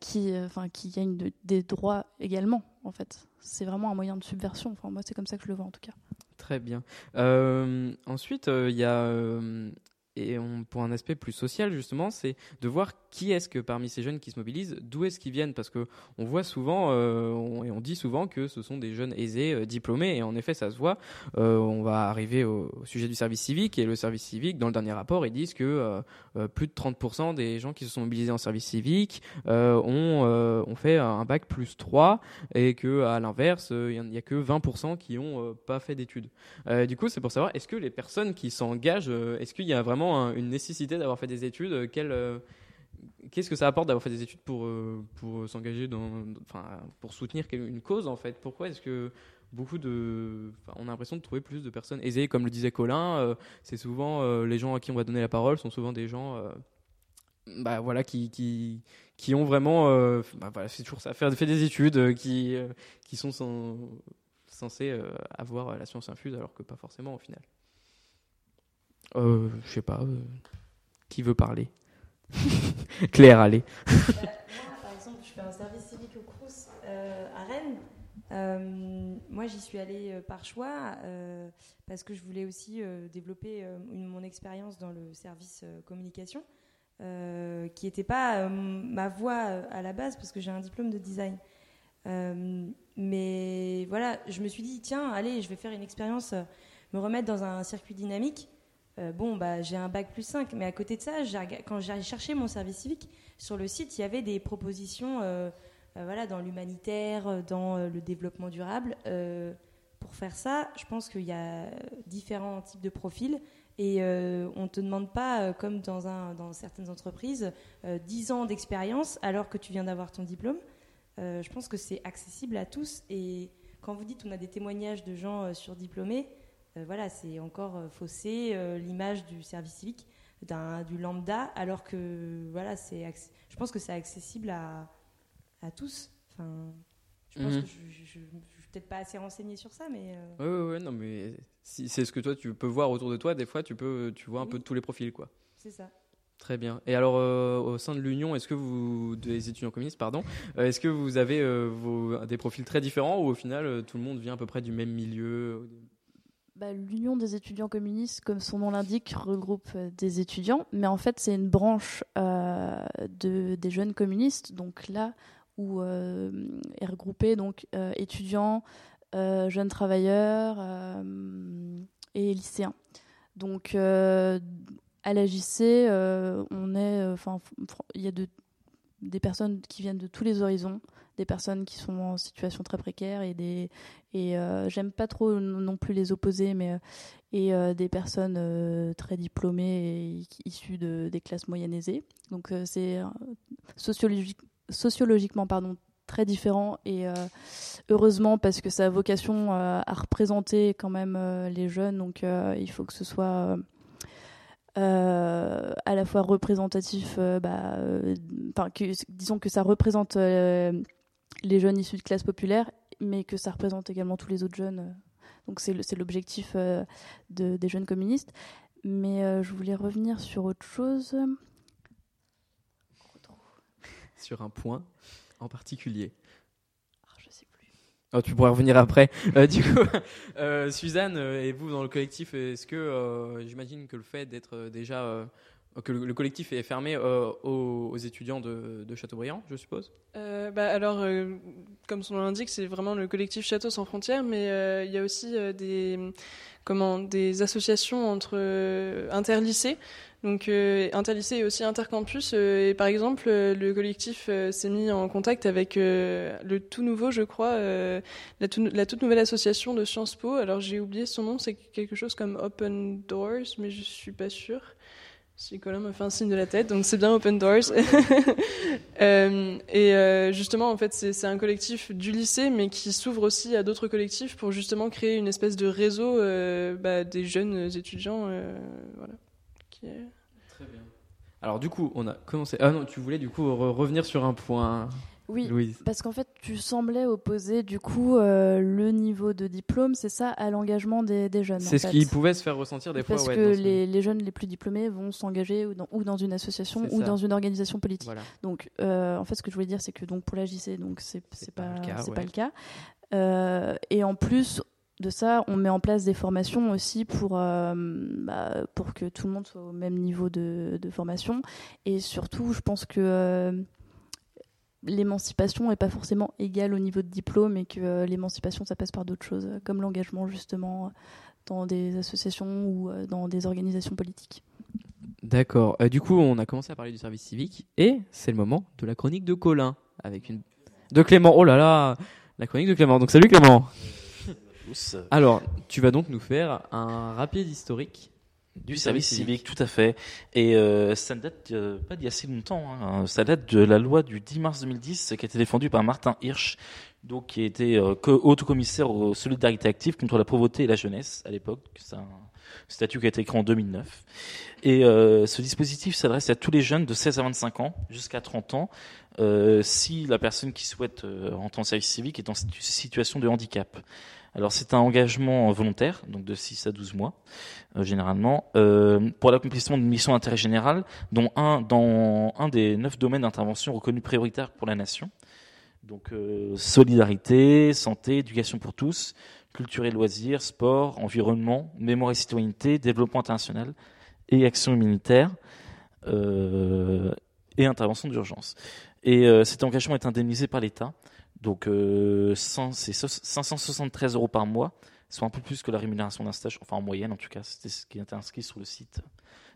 qui qui gagnent de- des droits également en fait. C'est vraiment un moyen de subversion. Enfin moi c'est comme ça que je le vois en tout cas. Très bien. Ensuite, il y a et pour un aspect plus social justement, c'est de voir qui est-ce que parmi ces jeunes qui se mobilisent, d'où est-ce qu'ils viennent, parce que on voit souvent euh, et on dit souvent que ce sont des jeunes aisés, euh, diplômés, et en effet ça se voit. Euh, on va arriver au, sujet du service civique et le service civique, dans le dernier rapport, ils disent que plus de 30% des gens qui se sont mobilisés en service civique ont, fait un bac plus 3 et que à l'inverse, il n'y a que 20% qui ont euh, pas fait d'études. Du coup, c'est pour savoir, est-ce que les personnes qui s'engagent, est-ce qu'il y a vraiment un- une nécessité d'avoir fait des études. Euh, euh, Qu'est-ce que ça apporte d'avoir fait des études pour, euh, pour s'engager dans, enfin, pour soutenir une cause en fait? Pourquoi est-ce que beaucoup de, on a l'impression de trouver plus de personnes aisées, comme le disait Colin, c'est souvent les gens à qui on va donner la parole sont souvent des gens, bah voilà, qui, qui, qui ont vraiment, bah, c'est toujours ça, faire, fait des études, qui, qui sont sans- censés avoir la science infuse, alors que pas forcément au final. Euh, je sais pas, euh, qui veut parler? Claire, allez. Par exemple, je fais un service civique au Crous euh, à Rennes. Euh, moi, j'y suis allée par choix parce que je voulais aussi développer mon expérience dans le service communication, qui n'était pas ma voie à la base parce que j'ai un diplôme de design. Mais voilà, je me suis dit, tiens, allez, je vais faire une expérience, me remettre dans un circuit dynamique. Euh, bon, bah, j'ai un bac plus 5, mais à côté de ça, quand j'ai cherché mon service civique, sur le site, il y avait des propositions euh, euh, dans l'humanitaire, dans le développement durable. Pour faire ça, je pense qu'il y a différents types de profils et on ne te demande pas, comme dans, certaines entreprises, euh, 10 ans d'expérience alors que tu viens d'avoir ton diplôme. Je pense que c'est accessible à tous et quand vous dites on a des témoignages de gens surdiplômés, euh, voilà, c'est encore euh, faussé euh, l'image du service civique du lambda, alors que voilà, c'est je pense que c'est accessible à, à tous. Enfin, je pense Mhm. que je, je, je- je suis peut-être pas assez renseignée sur ça, mais euh, ouais, ouais, non, mais si c'est ce que toi tu peux voir autour de toi, des fois tu peux, tu vois un peu de tous les profils, quoi. c'est ça. Très bien. Et alors, euh, au sein de l'Union, est-ce que vous, des étudiants communistes, pardon, euh, est-ce que vous avez euh, vos- des profils très différents ou au final euh, tout le monde vient à peu près du même milieu Bah, L'Union des étudiants communistes, comme son nom l'indique, regroupe euh, des étudiants, mais en fait c'est une branche euh, de, des jeunes communistes, donc là où euh, est regroupé donc étudiants, jeunes travailleurs et lycéens. Donc à la JC, on est, il y a de, des personnes qui viennent de tous les horizons, des personnes qui sont en situation très précaire et des et euh, j'aime pas trop non plus les opposer, mais euh, et euh, des personnes très diplômées et issues de, des classes moyennes aisées. Donc c'est sociologique, sociologiquement pardon très différent et heureusement parce que ça a vocation à représenter quand même les jeunes donc il faut que ce soit à la fois représentatif bah, disons que ça représente les jeunes issus de classes populaires mais que ça représente également tous les autres jeunes euh. donc c'est l'objectif euh, de- des jeunes communistes mais euh, je voulais revenir sur autre chose sur un point en particulier Je sais plus. Oh, tu pourrais revenir après. Euh, du coup, euh, Suzanne, euh, et vous dans le collectif, est-ce que j'imagine que le fait d'être déjà que le, le collectif est fermé euh, aux, étudiants de, de Châteaubriand, je suppose? Euh, bah, alors, euh, comme son nom l'indique, c'est vraiment le collectif Château sans frontières, mais il y a aussi des, comment, des associations entre interlycées. Donc, euh, interlycée et aussi intercampus. et par exemple, le collectif s'est mis en contact avec le tout nouveau, je crois, la toute nouvelle association de Sciences Po. Alors, j'ai oublié son nom, c'est quelque chose comme Open Doors, mais je suis pas sûre. Si Colin me fait un signe de la tête, donc c'est bien Open Doors. Euh, et euh, justement, en fait, c'est c'est un collectif du lycée, mais qui s'ouvre aussi à d'autres collectifs pour justement créer une espèce de réseau euh, bah, des jeunes étudiants. euh, voilà. Qui est- Très bien. Alors du coup, on a commencé. Ah non, tu voulais du coup re- revenir sur un point. Oui, Louise. parce qu'en fait, tu semblais opposer du coup euh, le niveau de diplôme, c'est ça, à l'engagement des, des jeunes. C'est ce fait. qui pouvait se faire ressentir des fois. Parce ouais, que ce- les, les jeunes les plus diplômés vont s'engager ou dans, ou dans une association ou ça. dans une organisation politique. Voilà. Donc, euh, en fait, ce que je voulais dire, c'est que donc pour la JC, donc c'est c'est pas, le cas, ouais. pas le cas. Euh, et en plus de ça, on met en place des formations aussi pour euh, bah, pour que tout le monde soit au même niveau de, de formation. Et surtout, je pense que euh, l'émancipation n'est pas forcément égale au niveau de diplôme et que euh, l'émancipation, ça passe par d'autres choses, euh, comme l'engagement justement euh, dans des associations ou euh, dans des organisations politiques. D'accord. Euh, du coup, on a commencé à parler du service civique et c'est le moment de la chronique de Colin avec une de Clément. Oh là là, la chronique de Clément. Donc salut Clément. Alors, tu vas donc nous faire un rapide historique Du service civique, tout à fait. Et euh, ça ne date euh, pas d'il y a si longtemps. hein. Ça date de la loi du 10 mars 2010 qui a été défendue par Martin Hirsch, donc qui était euh, co- haut-commissaire aux solidarités actives contre la pauvreté et la jeunesse à l'époque. C'est un statut qui a été créé en 2009. Et euh, ce dispositif s'adresse à tous les jeunes de 16 à 25 ans jusqu'à 30 ans euh, si la personne qui souhaite euh, rentrer en service civique est en situ- situation de handicap. Alors c'est un engagement volontaire, donc de 6 à 12 mois euh, généralement, euh, pour l'accomplissement d'une mission d'intérêt général, dont un dans un des neuf domaines d'intervention reconnus prioritaires pour la nation. Donc euh, solidarité, santé, éducation pour tous, culture et loisirs, sport, environnement, mémoire et citoyenneté, développement international et action euh, et intervention d'urgence. Et euh, cet engagement est indemnisé par l'État. Donc euh, 100 c'est so- 573 euros par mois, soit un peu plus que la rémunération d'un stage, enfin en moyenne en tout cas, c'était ce qui était inscrit sur le site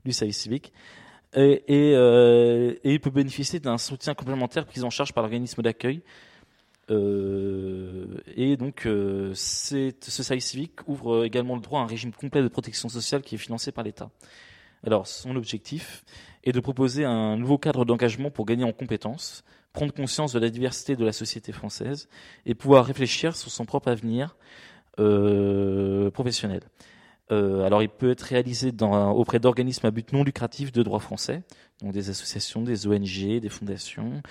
du service civique. Et, euh, il peut bénéficier d'un soutien complémentaire pris en charge par l'organisme d'accueil. Euh, et donc, ce service civique ouvre également le droit à un régime complet de protection sociale qui est financé par l'État. Alors, son objectif est de proposer un nouveau cadre d'engagement pour gagner en compétences, prendre conscience de la diversité de la société française et pouvoir réfléchir sur son propre avenir euh, professionnel. Euh, alors, il peut être réalisé dans, auprès d'organismes à but non lucratif de droit français, donc des associations, des ONG, des fondations,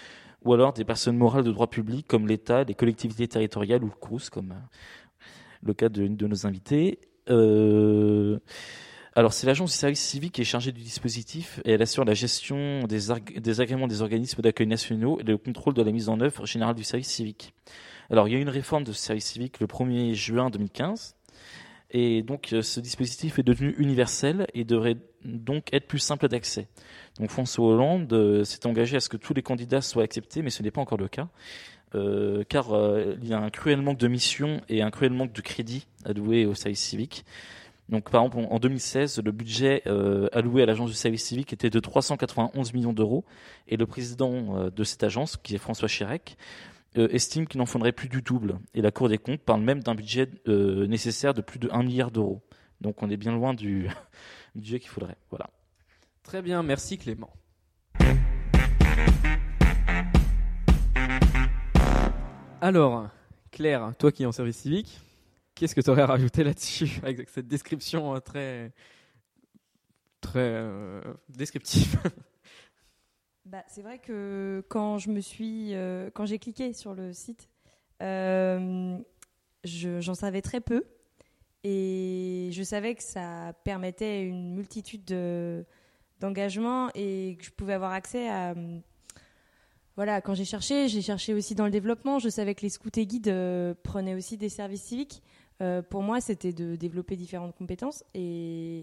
ou alors des personnes morales de droit public comme l'État, les collectivités territoriales ou le CRUS, comme le cas d'une de nos invités. Euh, Alors, c'est l'agence du service civique qui est chargée du dispositif et elle assure la gestion des, agréments des organismes d'accueil nationaux et le contrôle de la mise en œuvre générale du service civique. Alors, il y a eu une réforme de ce service civique le 1er juin 2015 et donc euh, ce dispositif est devenu universel et devrait donc être plus simple d'accès. Donc François Hollande euh, s'est engagé à ce que tous les candidats soient acceptés, mais ce n'est pas encore le cas. Euh, car il y a un cruel manque de missions et un cruel manque de crédits alloués au service civique. Donc, par exemple, en en 2016, le budget euh, alloué à l'agence du service civique était de 391 millions d'euros, et le président euh, de cette agence, qui est François Chirac, euh, estime qu'il en faudrait plus du double. Et la Cour des comptes parle même d'un budget euh, nécessaire de plus de 1 milliard d'euros. Donc, on est bien loin du budget qu'il faudrait. Voilà. Très bien, merci Clément. Alors, Claire, toi qui es en service civique, qu'est-ce que tu aurais rajouté là-dessus avec cette description euh, très très euh, descriptive Bah, c'est vrai que quand je me suis, euh, quand j'ai cliqué sur le site, euh, je- j'en savais très peu et je savais que ça permettait une multitude de- d'engagements et que je pouvais avoir accès à. Voilà, quand j'ai cherché, j'ai cherché aussi dans le développement. Je savais que les scouts et guides euh, prenaient aussi des services civiques. Euh, pour moi, c'était de développer différentes compétences et,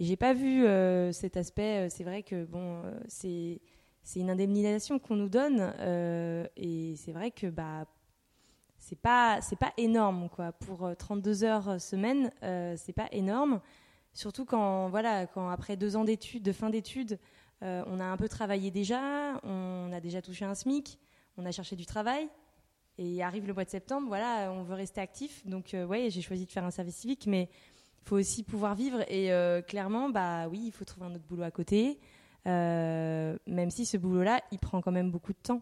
et j'ai pas vu euh, cet aspect. euh, C'est vrai que bon, c'est c'est une indemnisation qu'on nous donne et c'est vrai que bah c'est pas c'est pas énorme quoi pour euh, 32 heures semaine c'est pas énorme surtout quand voilà quand après deux ans d'études de fin d'études on a un peu travaillé déjà on a déjà touché un SMIC on a cherché du travail et arrive le mois de septembre voilà on veut rester actif donc euh, ouais j'ai choisi de faire un service civique mais il faut aussi pouvoir vivre et euh, clairement bah oui il faut trouver un autre boulot à côté euh, même si ce boulot-là, il prend quand même beaucoup de temps.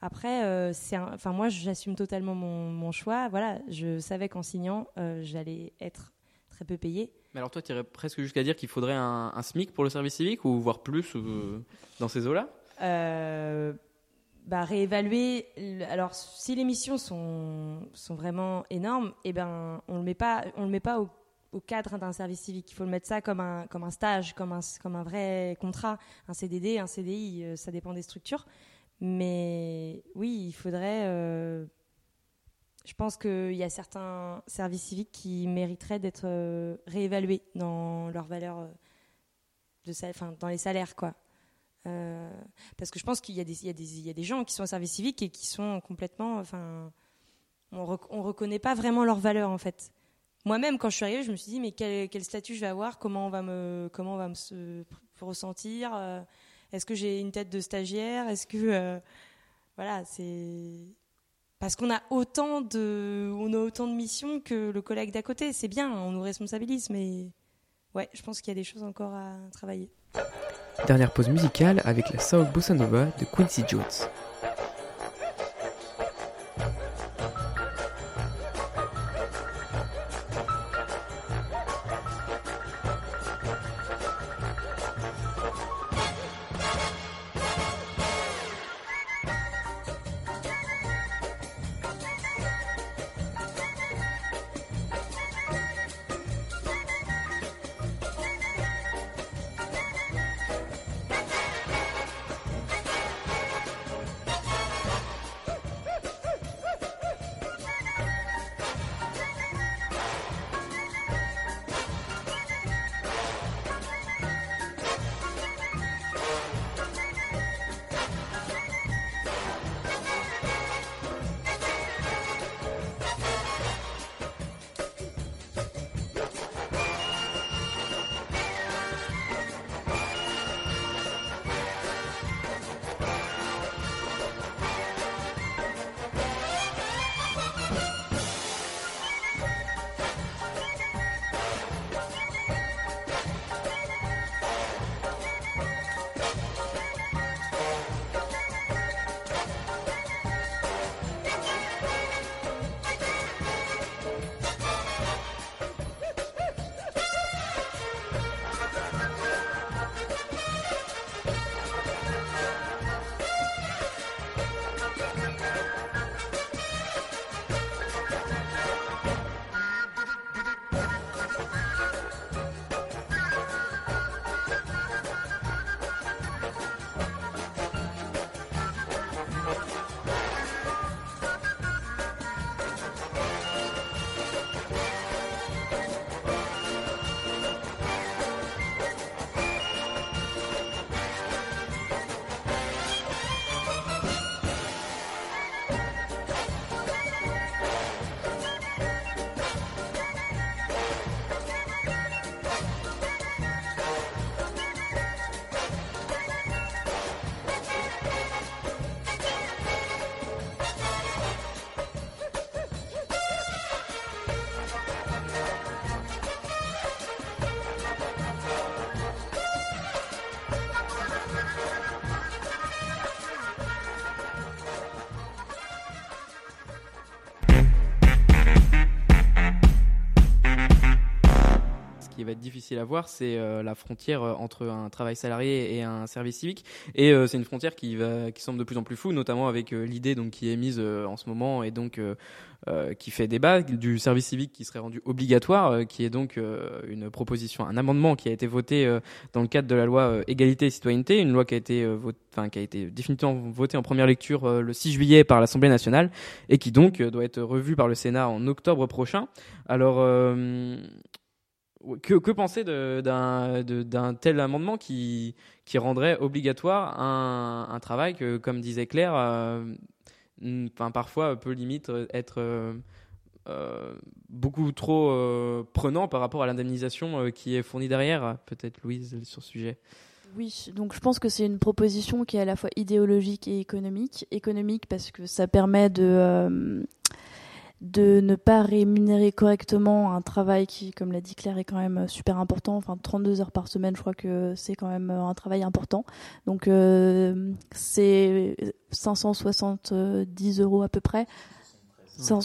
Après, euh, c'est enfin moi, j'assume totalement mon, mon choix. Voilà, je savais qu'en signant, j'allais être très peu payée. Mais alors toi, tu irais presque jusqu'à dire qu'il faudrait un, un SMIC pour le service civique ou voire plus euh, dans ces eaux-là? Euh, bah, réévaluer. Alors, si les missions sont, sont vraiment énormes, eh ben, on le met pas, le met pas au, cadre d'un service civique. Il faut le mettre ça comme un, comme un stage, comme un, comme un vrai contrat, un CDD, un CDI. euh, ça dépend des structures. Mais oui, il faudrait. euh, je pense qu'il y a certains services civiques qui mériteraient d'être euh, réévalués dans leur valeur euh, de enfin, dans les salaires, quoi. Euh, parce que je pense qu'il y, a des- gens qui sont au service civique et qui sont complètement. Enfin, on ne reconnaît pas vraiment leur valeur, en fait. Moi-même, quand je suis arrivée, je me suis dit, mais quel, statut je vais avoir? Comment on va me, comment on va me ressentir? Euh, Est-ce que j'ai une tête de stagiaire? Est-ce que. euh, voilà, c'est. Parce qu'on a autant de, on a autant de missions que le collègue d'à côté. C'est bien, on nous responsabilise, mais ouais, je pense qu'il y a des choses encore à travailler. Dernière pause musicale avec la Soul Bossa Nova de Quincy Jones. Difficile à voir, c'est euh, la frontière euh, entre un travail salarié et un service civique. Et euh, c'est une frontière qui va, qui semble de plus en plus floue, notamment avec l'idée qui est mise en ce moment et donc qui fait débat du service civique qui serait rendu obligatoire, qui est donc une proposition, un amendement qui a été voté dans le cadre de la loi égalité et citoyenneté, une loi qui a été vot- enfin qui a été définitivement votée en première lecture le 6 juillet par l'Assemblée nationale et qui donc doit être revue par le Sénat en octobre prochain. Alors que, que penser d'un tel amendement qui, rendrait obligatoire un, travail que, comme disait Claire, euh, parfois peut limite euh, être euh, euh, beaucoup trop euh, prenant par rapport à l'indemnisation euh, qui est fournie derrière Peut-être Louise sur ce sujet. Oui, donc je pense que c'est une proposition qui est à la fois idéologique et économique. Économique parce que ça permet de, euh, de ne pas rémunérer correctement un travail qui, comme l'a dit Claire, est quand même super important. Enfin, 32 heures par semaine, je crois que c'est quand même un travail important. Donc euh, c'est 570 euros à peu près.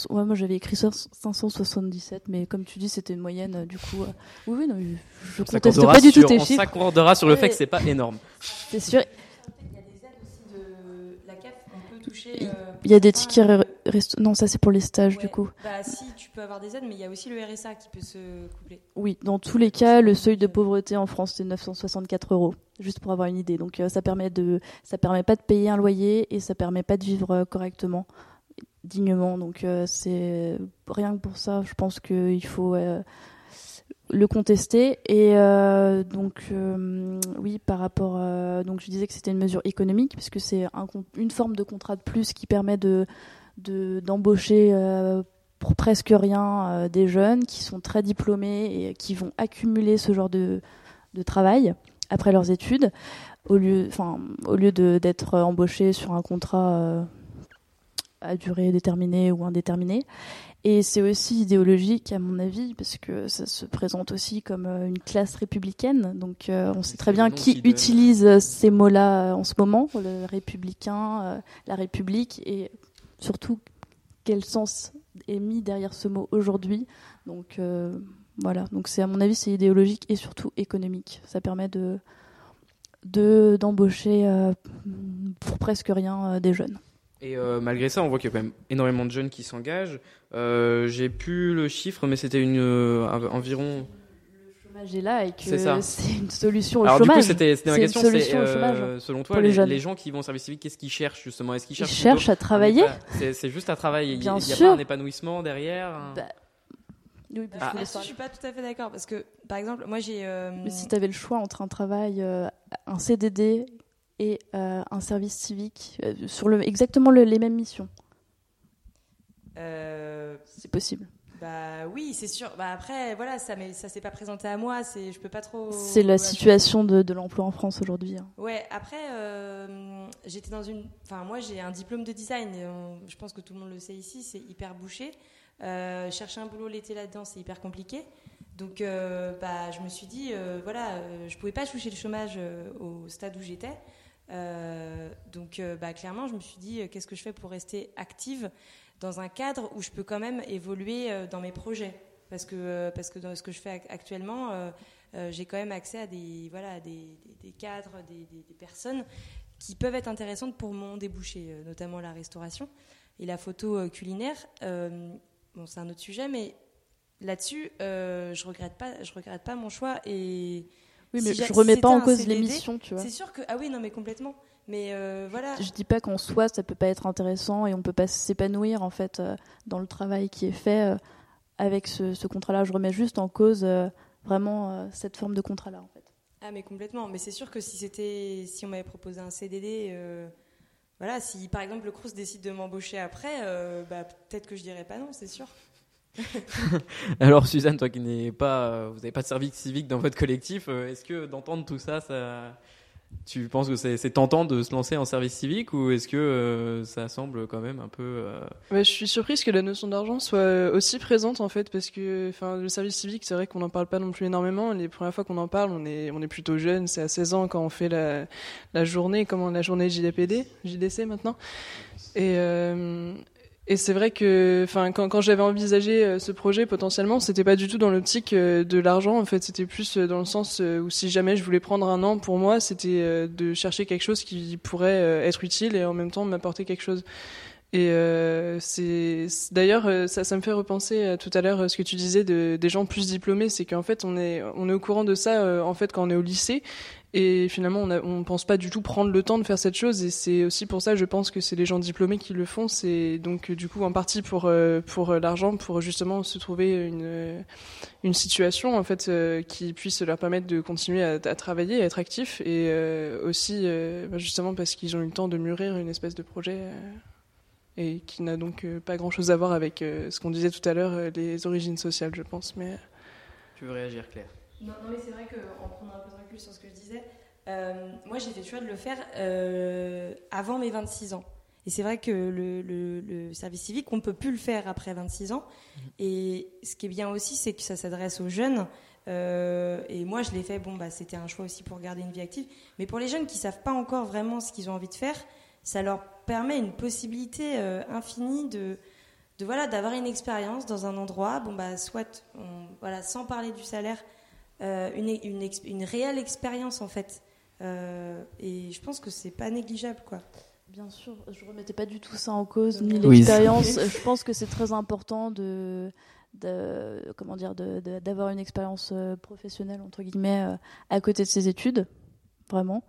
Ouais, moi j'avais écrit ça, 577, mais comme tu dis, c'était une moyenne, euh, du coup. euh, oui, oui, non, je- je On conteste pas du tout tes on chiffres. s'accordera sur le Ouais. fait que c'est pas énorme. C'est sûr. La CAF, on peut toucher. Il euh, il y a des tickets resto. Non, ça c'est pour les stages du coup. Bah si, tu peux avoir des aides, mais il y a aussi le RSA qui peut se coupler. Oui, dans tous les cas, le seuil de pauvreté en France c'est 964 euros, juste pour avoir une idée. Donc euh, ça permet de, ça permet pas de payer un loyer et ça permet pas de vivre euh, correctement, dignement. Donc euh, c'est rien que pour ça, je pense qu'il faut le contester. Et euh, donc euh, oui, par rapport, euh, donc je disais que c'était une mesure économique puisque c'est une forme de contrat de plus qui permet de de- d'embaucher pour presque rien des jeunes qui sont très diplômés et qui vont accumuler ce genre de, travail après leurs études au lieu, enfin, au lieu d'être embauchés sur un contrat à durée déterminée ou indéterminée. Et c'est aussi idéologique à mon avis parce que ça se présente aussi comme euh, une classe républicaine. Donc euh, on sait très bien qui utilise euh, ces mots-là en ce moment, le républicain, euh, la République et surtout quel sens est mis derrière ce mot aujourd'hui. Donc euh, voilà, donc c'est à mon avis c'est idéologique et surtout économique. Ça permet de de d'embaucher pour presque rien des jeunes. Et euh, malgré ça, on voit qu'il y a quand même énormément de jeunes qui s'engagent. Euh, J'ai plus le chiffre, mais c'était une euh, environ. Le chômage est là et que C'est ça. c'est une solution au Alors chômage. du coup, c'était c'était ma C'est une question. Selon toi, les les, jeunes. les gens qui vont au service civique, qu'est-ce qu'ils cherchent justement? Est-ce qu'ils Ils cherchent cherchent plutôt à travailler. épa- C'est juste à travailler. Il y a- Bien il y a sûr. pas un épanouissement derrière. un- Bah, Oui, parce Ah. que Là-dessus, je suis pas tout à fait d'accord? Parce que, par exemple, moi j'ai. euh, Mais si tu avais le choix entre un travail, euh, un CDD et euh, un service civique euh, sur le, exactement le- les mêmes missions, euh, c'est possible. Bah oui, c'est sûr. Bah après, voilà, ça mais ça s'est pas présenté à moi. C'est, je peux pas trop. C'est la situation de, de l'emploi en France aujourd'hui. hein. Ouais. Après, euh, j'étais dans une. Enfin, moi, j'ai un diplôme de design. et on- je pense que tout le monde le sait ici. C'est hyper bouché. Euh, chercher un boulot l'été là-dedans, c'est hyper compliqué. Donc, euh, bah, je me suis dit, voilà, je pouvais pas toucher le chômage au stade où j'étais. Euh, donc, euh, bah, clairement, je me suis dit, euh, qu'est-ce que je fais pour rester active dans un cadre où je peux quand même évoluer dans mes projets? Parce que parce que dans ce que je fais ac- actuellement j'ai quand même accès à des voilà des, des- cadres des, des- personnes qui peuvent être intéressantes pour mon débouché notamment la restauration et la photo culinaire. Bon c'est un autre sujet mais là-dessus je regrette pas je regrette pas mon choix et Oui, mais si je remets si pas en cause CDD, l'émission, tu vois. c'est sûr que ah oui non mais complètement mais euh, voilà Je dis pas qu'en soi ça peut pas être intéressant et on peut pas s'épanouir en fait euh, dans le travail qui est fait euh, avec ce, ce contrat-là. Je remets juste en cause vraiment cette forme de contrat-là en fait. Ah mais complètement, mais c'est sûr que si c'était si on m'avait proposé un CDD voilà, si par exemple le Crous décide de m'embaucher après bah, peut-être que je dirais pas non, c'est sûr. Alors Suzanne, toi qui n'es pas, euh, vous n'avez pas de service civique dans votre collectif, euh, est-ce que d'entendre tout ça, tu penses que c'est tentant de se lancer en service civique ou est-ce que euh, ça semble quand même un peu je suis surprise que la notion d'argent soit aussi présente en fait parce que enfin le service civique c'est vrai qu'on n'en parle pas non plus énormément. Les premières fois qu'on en parle on est plutôt jeune c'est à 16 ans quand on fait la, journée comment la journée JDPD JDC maintenant. Et Et c'est vrai que, quand, j'avais envisagé euh, ce projet potentiellement, c'était pas du tout dans l'optique euh, de l'argent. En fait, c'était plus euh, dans le sens où si jamais je voulais prendre un an pour moi, c'était de chercher quelque chose qui pourrait être utile et en même temps m'apporter quelque chose. Et d'ailleurs ça, me fait repenser tout à l'heure ce que tu disais de, des gens plus diplômés, c'est qu'en fait on est on est au courant de ça en fait quand on est au lycée et finalement on, on pense pas du tout prendre le temps de faire cette chose et c'est aussi pour ça je pense que c'est les gens diplômés qui le font. C'est donc euh, du coup en partie pour euh, pour euh, l'argent pour justement se trouver une une situation en fait qui puisse leur permettre de continuer à, travailler, à être actifs et aussi bah, justement parce qu'ils ont eu le temps de mûrir une espèce de projet. et qui n'a donc pas grand-chose à voir avec ce qu'on disait tout à l'heure, les origines sociales, je pense. Mais Tu veux réagir, Claire? Non, non, mais c'est vrai qu'en prenant un peu de recul sur ce que je disais, euh, moi j'ai fait le choix de le faire euh, avant mes 26 ans. Et c'est vrai que le, le- le service civique, on ne peut plus le faire après 26 ans. Et ce qui est bien aussi, c'est que ça s'adresse aux jeunes. Euh, et moi, je l'ai fait, bon, bah, c'était un choix aussi pour garder une vie active. Mais pour les jeunes qui savent pas encore vraiment ce qu'ils ont envie de faire, ça leur permet une possibilité euh, infinie de, de voilà d'avoir une expérience dans un endroit bon bah soit on- voilà sans parler du salaire euh, une, une, réelle expérience en fait Euh, et je pense que c'est pas négligeable quoi Bien sûr, je remettais pas du tout ça en cause, ni l'expérience. je pense que c'est très important de, de comment dire, d'avoir une expérience euh, professionnelle entre guillemets à côté de ses études, vraiment.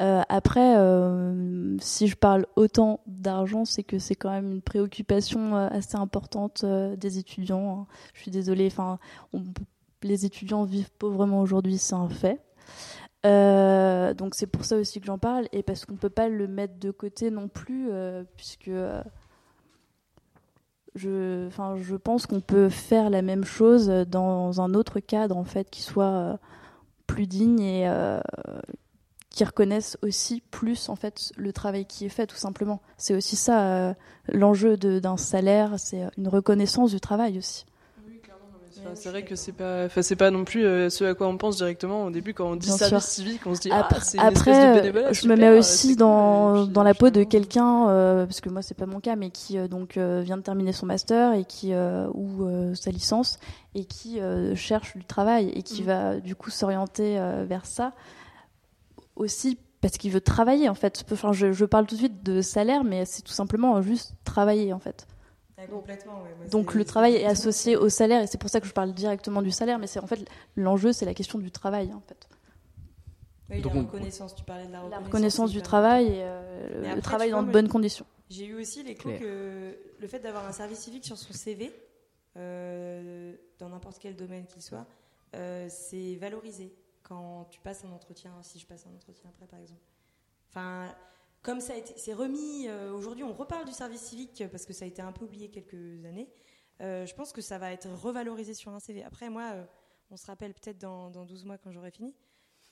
Euh, après, euh, si je parle autant d'argent, c'est que c'est quand même une préoccupation assez importante des étudiants. hein. Je suis désolée, enfin, on- les étudiants vivent pauvrement aujourd'hui, c'est un fait. Euh, donc c'est pour ça aussi que j'en parle et parce qu'on peut pas le mettre de côté non plus euh, puisque euh, je, je pense qu'on peut faire la même chose dans un autre cadre en fait qui soit plus digne et qui reconnaissent aussi plus en fait le travail qui est fait tout simplement. C'est aussi ça l'enjeu d'un salaire, c'est une reconnaissance du travail aussi. Enfin, c'est vrai que c'est pas, enfin, c'est pas non plus euh, ce à quoi on pense directement au début quand on dit Bien service sûr. civique, on se dit Après, ah c'est une après, espèce de euh, bénévolat. je me mets euh, aussi dans, dans la peau de quelqu'un, euh, parce que moi c'est pas mon cas, mais qui euh, donc euh, vient de terminer son master et qui euh, ou euh, sa licence et qui euh, cherche du travail et qui Mhm. va du coup s'orienter euh, vers ça aussi parce qu'il veut travailler en fait. Enfin, je, je parle tout de suite de salaire, mais c'est tout simplement juste travailler en fait. Complètement ouais. Moi, Donc le travail est associé au salaire et c'est pour ça que je parle directement du salaire, mais c'est en fait l'enjeu c'est la question du travail en fait. Oui, Donc, la on- reconnaissance, tu parlais de la reconnaissance. reconnaissance c'est du hyper travail et, euh, le travail dans de bonnes conditions. J'ai eu aussi l'écho que le fait d'avoir un service civique sur son CV, euh, dans n'importe quel domaine qu'il soit, euh, c'est valorisé quand tu passes un entretien, si je passe un entretien après par exemple. Enfin, comme ça a été, c'est remis, euh, aujourd'hui on reparle du service civique parce que ça a été un peu oublié quelques années, euh, je pense que ça va être revalorisé sur un CV. Après moi, euh, on se rappelle peut-être dans, dans 12 mois quand j'aurai fini.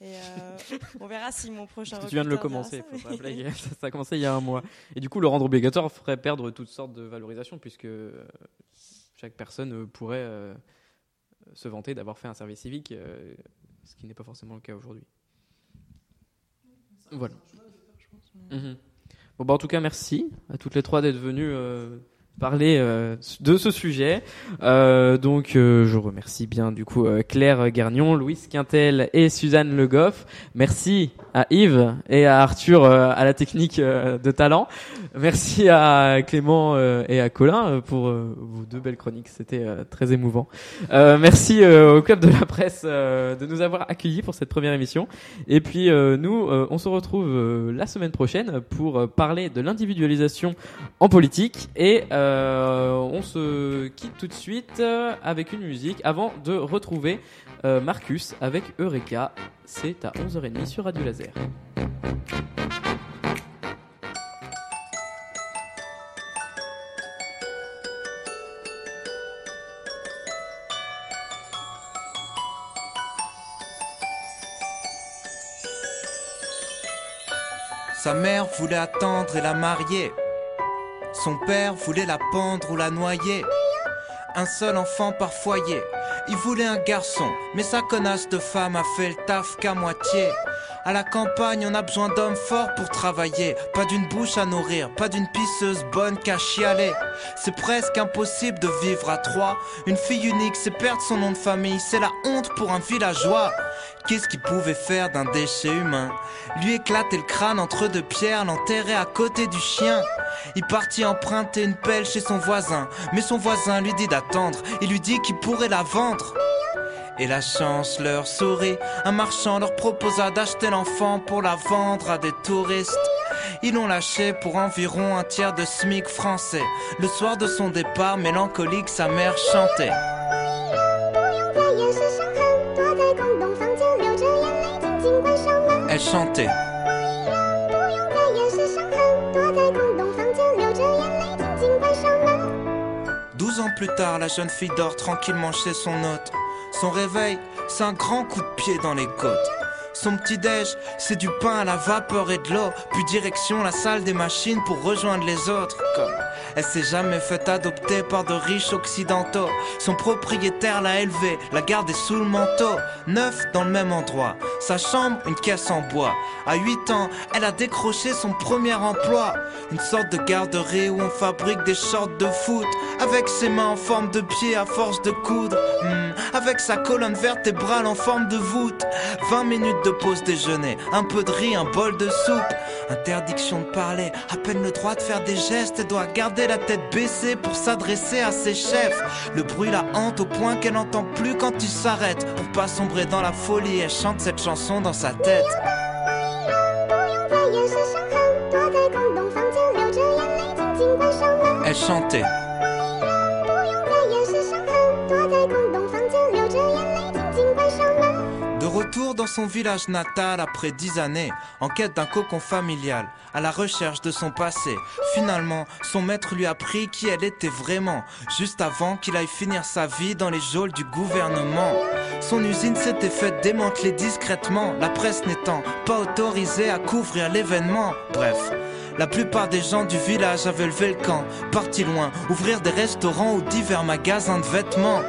Et euh, on verra si mon prochain tu viens de le commencer, ça, faut mais- ça, ça a commencé il y a un mois. Et du coup, le rendre obligatoire ferait perdre toutes sortes de valorisations, puisque euh, chaque personne euh, pourrait euh, se vanter d'avoir fait un service civique, euh, ce qui n'est pas forcément le cas aujourd'hui. Voilà. Mhm. Bon, bah, en tout cas, merci à toutes les trois d'être venues euh, parler euh, de ce sujet. Euh, donc, euh, je remercie bien du coup euh, Claire Garnion, Louise Quintel et Suzanne Le Goff. Merci à Yves et à Arthur euh, à la technique euh, de talent. Merci à Clément et à Colin pour vos deux belles chroniques. C'était très émouvant. Merci au club de la presse de nous avoir accueillis pour cette première émission. Et puis nous, on se retrouve la semaine prochaine pour parler de l'individualisation en politique. Et euh, on se quitte tout de suite euh, avec une musique avant de retrouver euh, Marcus avec Eureka. C'est à 11h30 sur Radio Laser. Sa mère voulait attendre et la marier. Son père voulait la pendre ou la noyer. Un seul enfant par foyer. Il voulait un garçon, mais sa connasse de femme a fait le taf qu'à moitié. À la campagne, on a besoin d'hommes forts pour travailler. Pas d'une bouche à nourrir, pas d'une pisseuse bonne qu'à chialer. C'est presque impossible de vivre à trois. Une fille unique, c'est perdre son nom de famille. C'est la honte pour un villageois. Qu'est-ce qu'il pouvait faire d'un déchet humain? Lui éclater le crâne entre deux pierres, l'enterrer à côté du chien. Il partit emprunter une pelle chez son voisin. Mais son voisin lui dit d'attendre. Il lui dit qu'il pourrait la vendre. Et la chance leur sourit. Un marchand leur proposa d'acheter l'enfant pour la vendre à des touristes. Ils l'ont lâché pour environ un tiers de SMIC français. Le soir de son départ, mélancolique, sa mère chantait. Elle chantait. Douze ans plus tard, la jeune fille dort tranquillement chez son hôte. Son réveil, c'est un grand coup de pied dans les côtes. Son petit-déj, c'est du pain à la vapeur et de l'eau, puis direction la salle des machines pour rejoindre les autres. Elle s'est jamais fait adopter par de riches occidentaux. Son propriétaire l'a élevée, la gardée sous le manteau. Neuf dans le même endroit. Sa chambre, une caisse en bois. À 8 ans, elle a décroché son premier emploi. Une sorte de garderie où on fabrique des shorts de foot. Avec ses mains en forme de pied à force de coudre. Hmm, avec sa colonne vertébrale en forme de voûte. 20 minutes de pause déjeuner. Un peu de riz, un bol de soupe. Interdiction de parler. À peine le droit de faire des gestes. Doit garder la tête baissée pour s'adresser à ses chefs. Le bruit la hante au point qu'elle n'entend plus quand il s'arrête. Pour pas sombrer dans la folie, elle chante cette chanson dans sa tête. Elle chantait. Retour dans son village natal après dix années, en quête d'un cocon familial, à la recherche de son passé, finalement, son maître lui a appris qui elle était vraiment, juste avant qu'il aille finir sa vie dans les geôles du gouvernement. Son usine s'était faite démanteler discrètement, la presse n'étant pas autorisée à couvrir l'événement. Bref. La plupart des gens du village avaient levé le camp, partis loin, ouvrir des restaurants ou divers magasins de vêtements.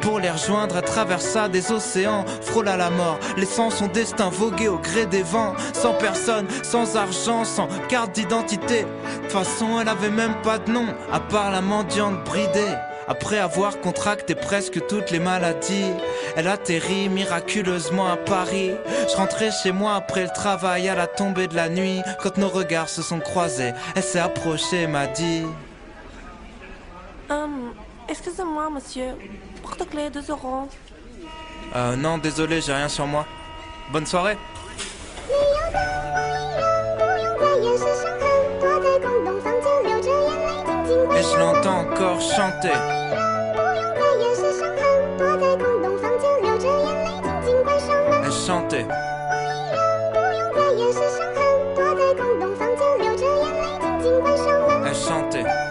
Pour les rejoindre, elle traversa des océans, frôla la mort, laissant son destin voguer au gré des vents. Sans personne, sans argent, sans carte d'identité. De toute façon, elle avait même pas de nom, à part la mendiante bridée. Après avoir contracté presque toutes les maladies, elle atterrit miraculeusement à Paris. Je rentrais chez moi après le travail à la tombée de la nuit. Quand nos regards se sont croisés, elle s'est approchée et m'a dit Hum, excusez-moi, monsieur porte-clés, 2 euros. Euh, non, désolé, j'ai rien sur moi. Bonne soirée. Et je l'entends encore chanter. Elle chantait. Elle chantait.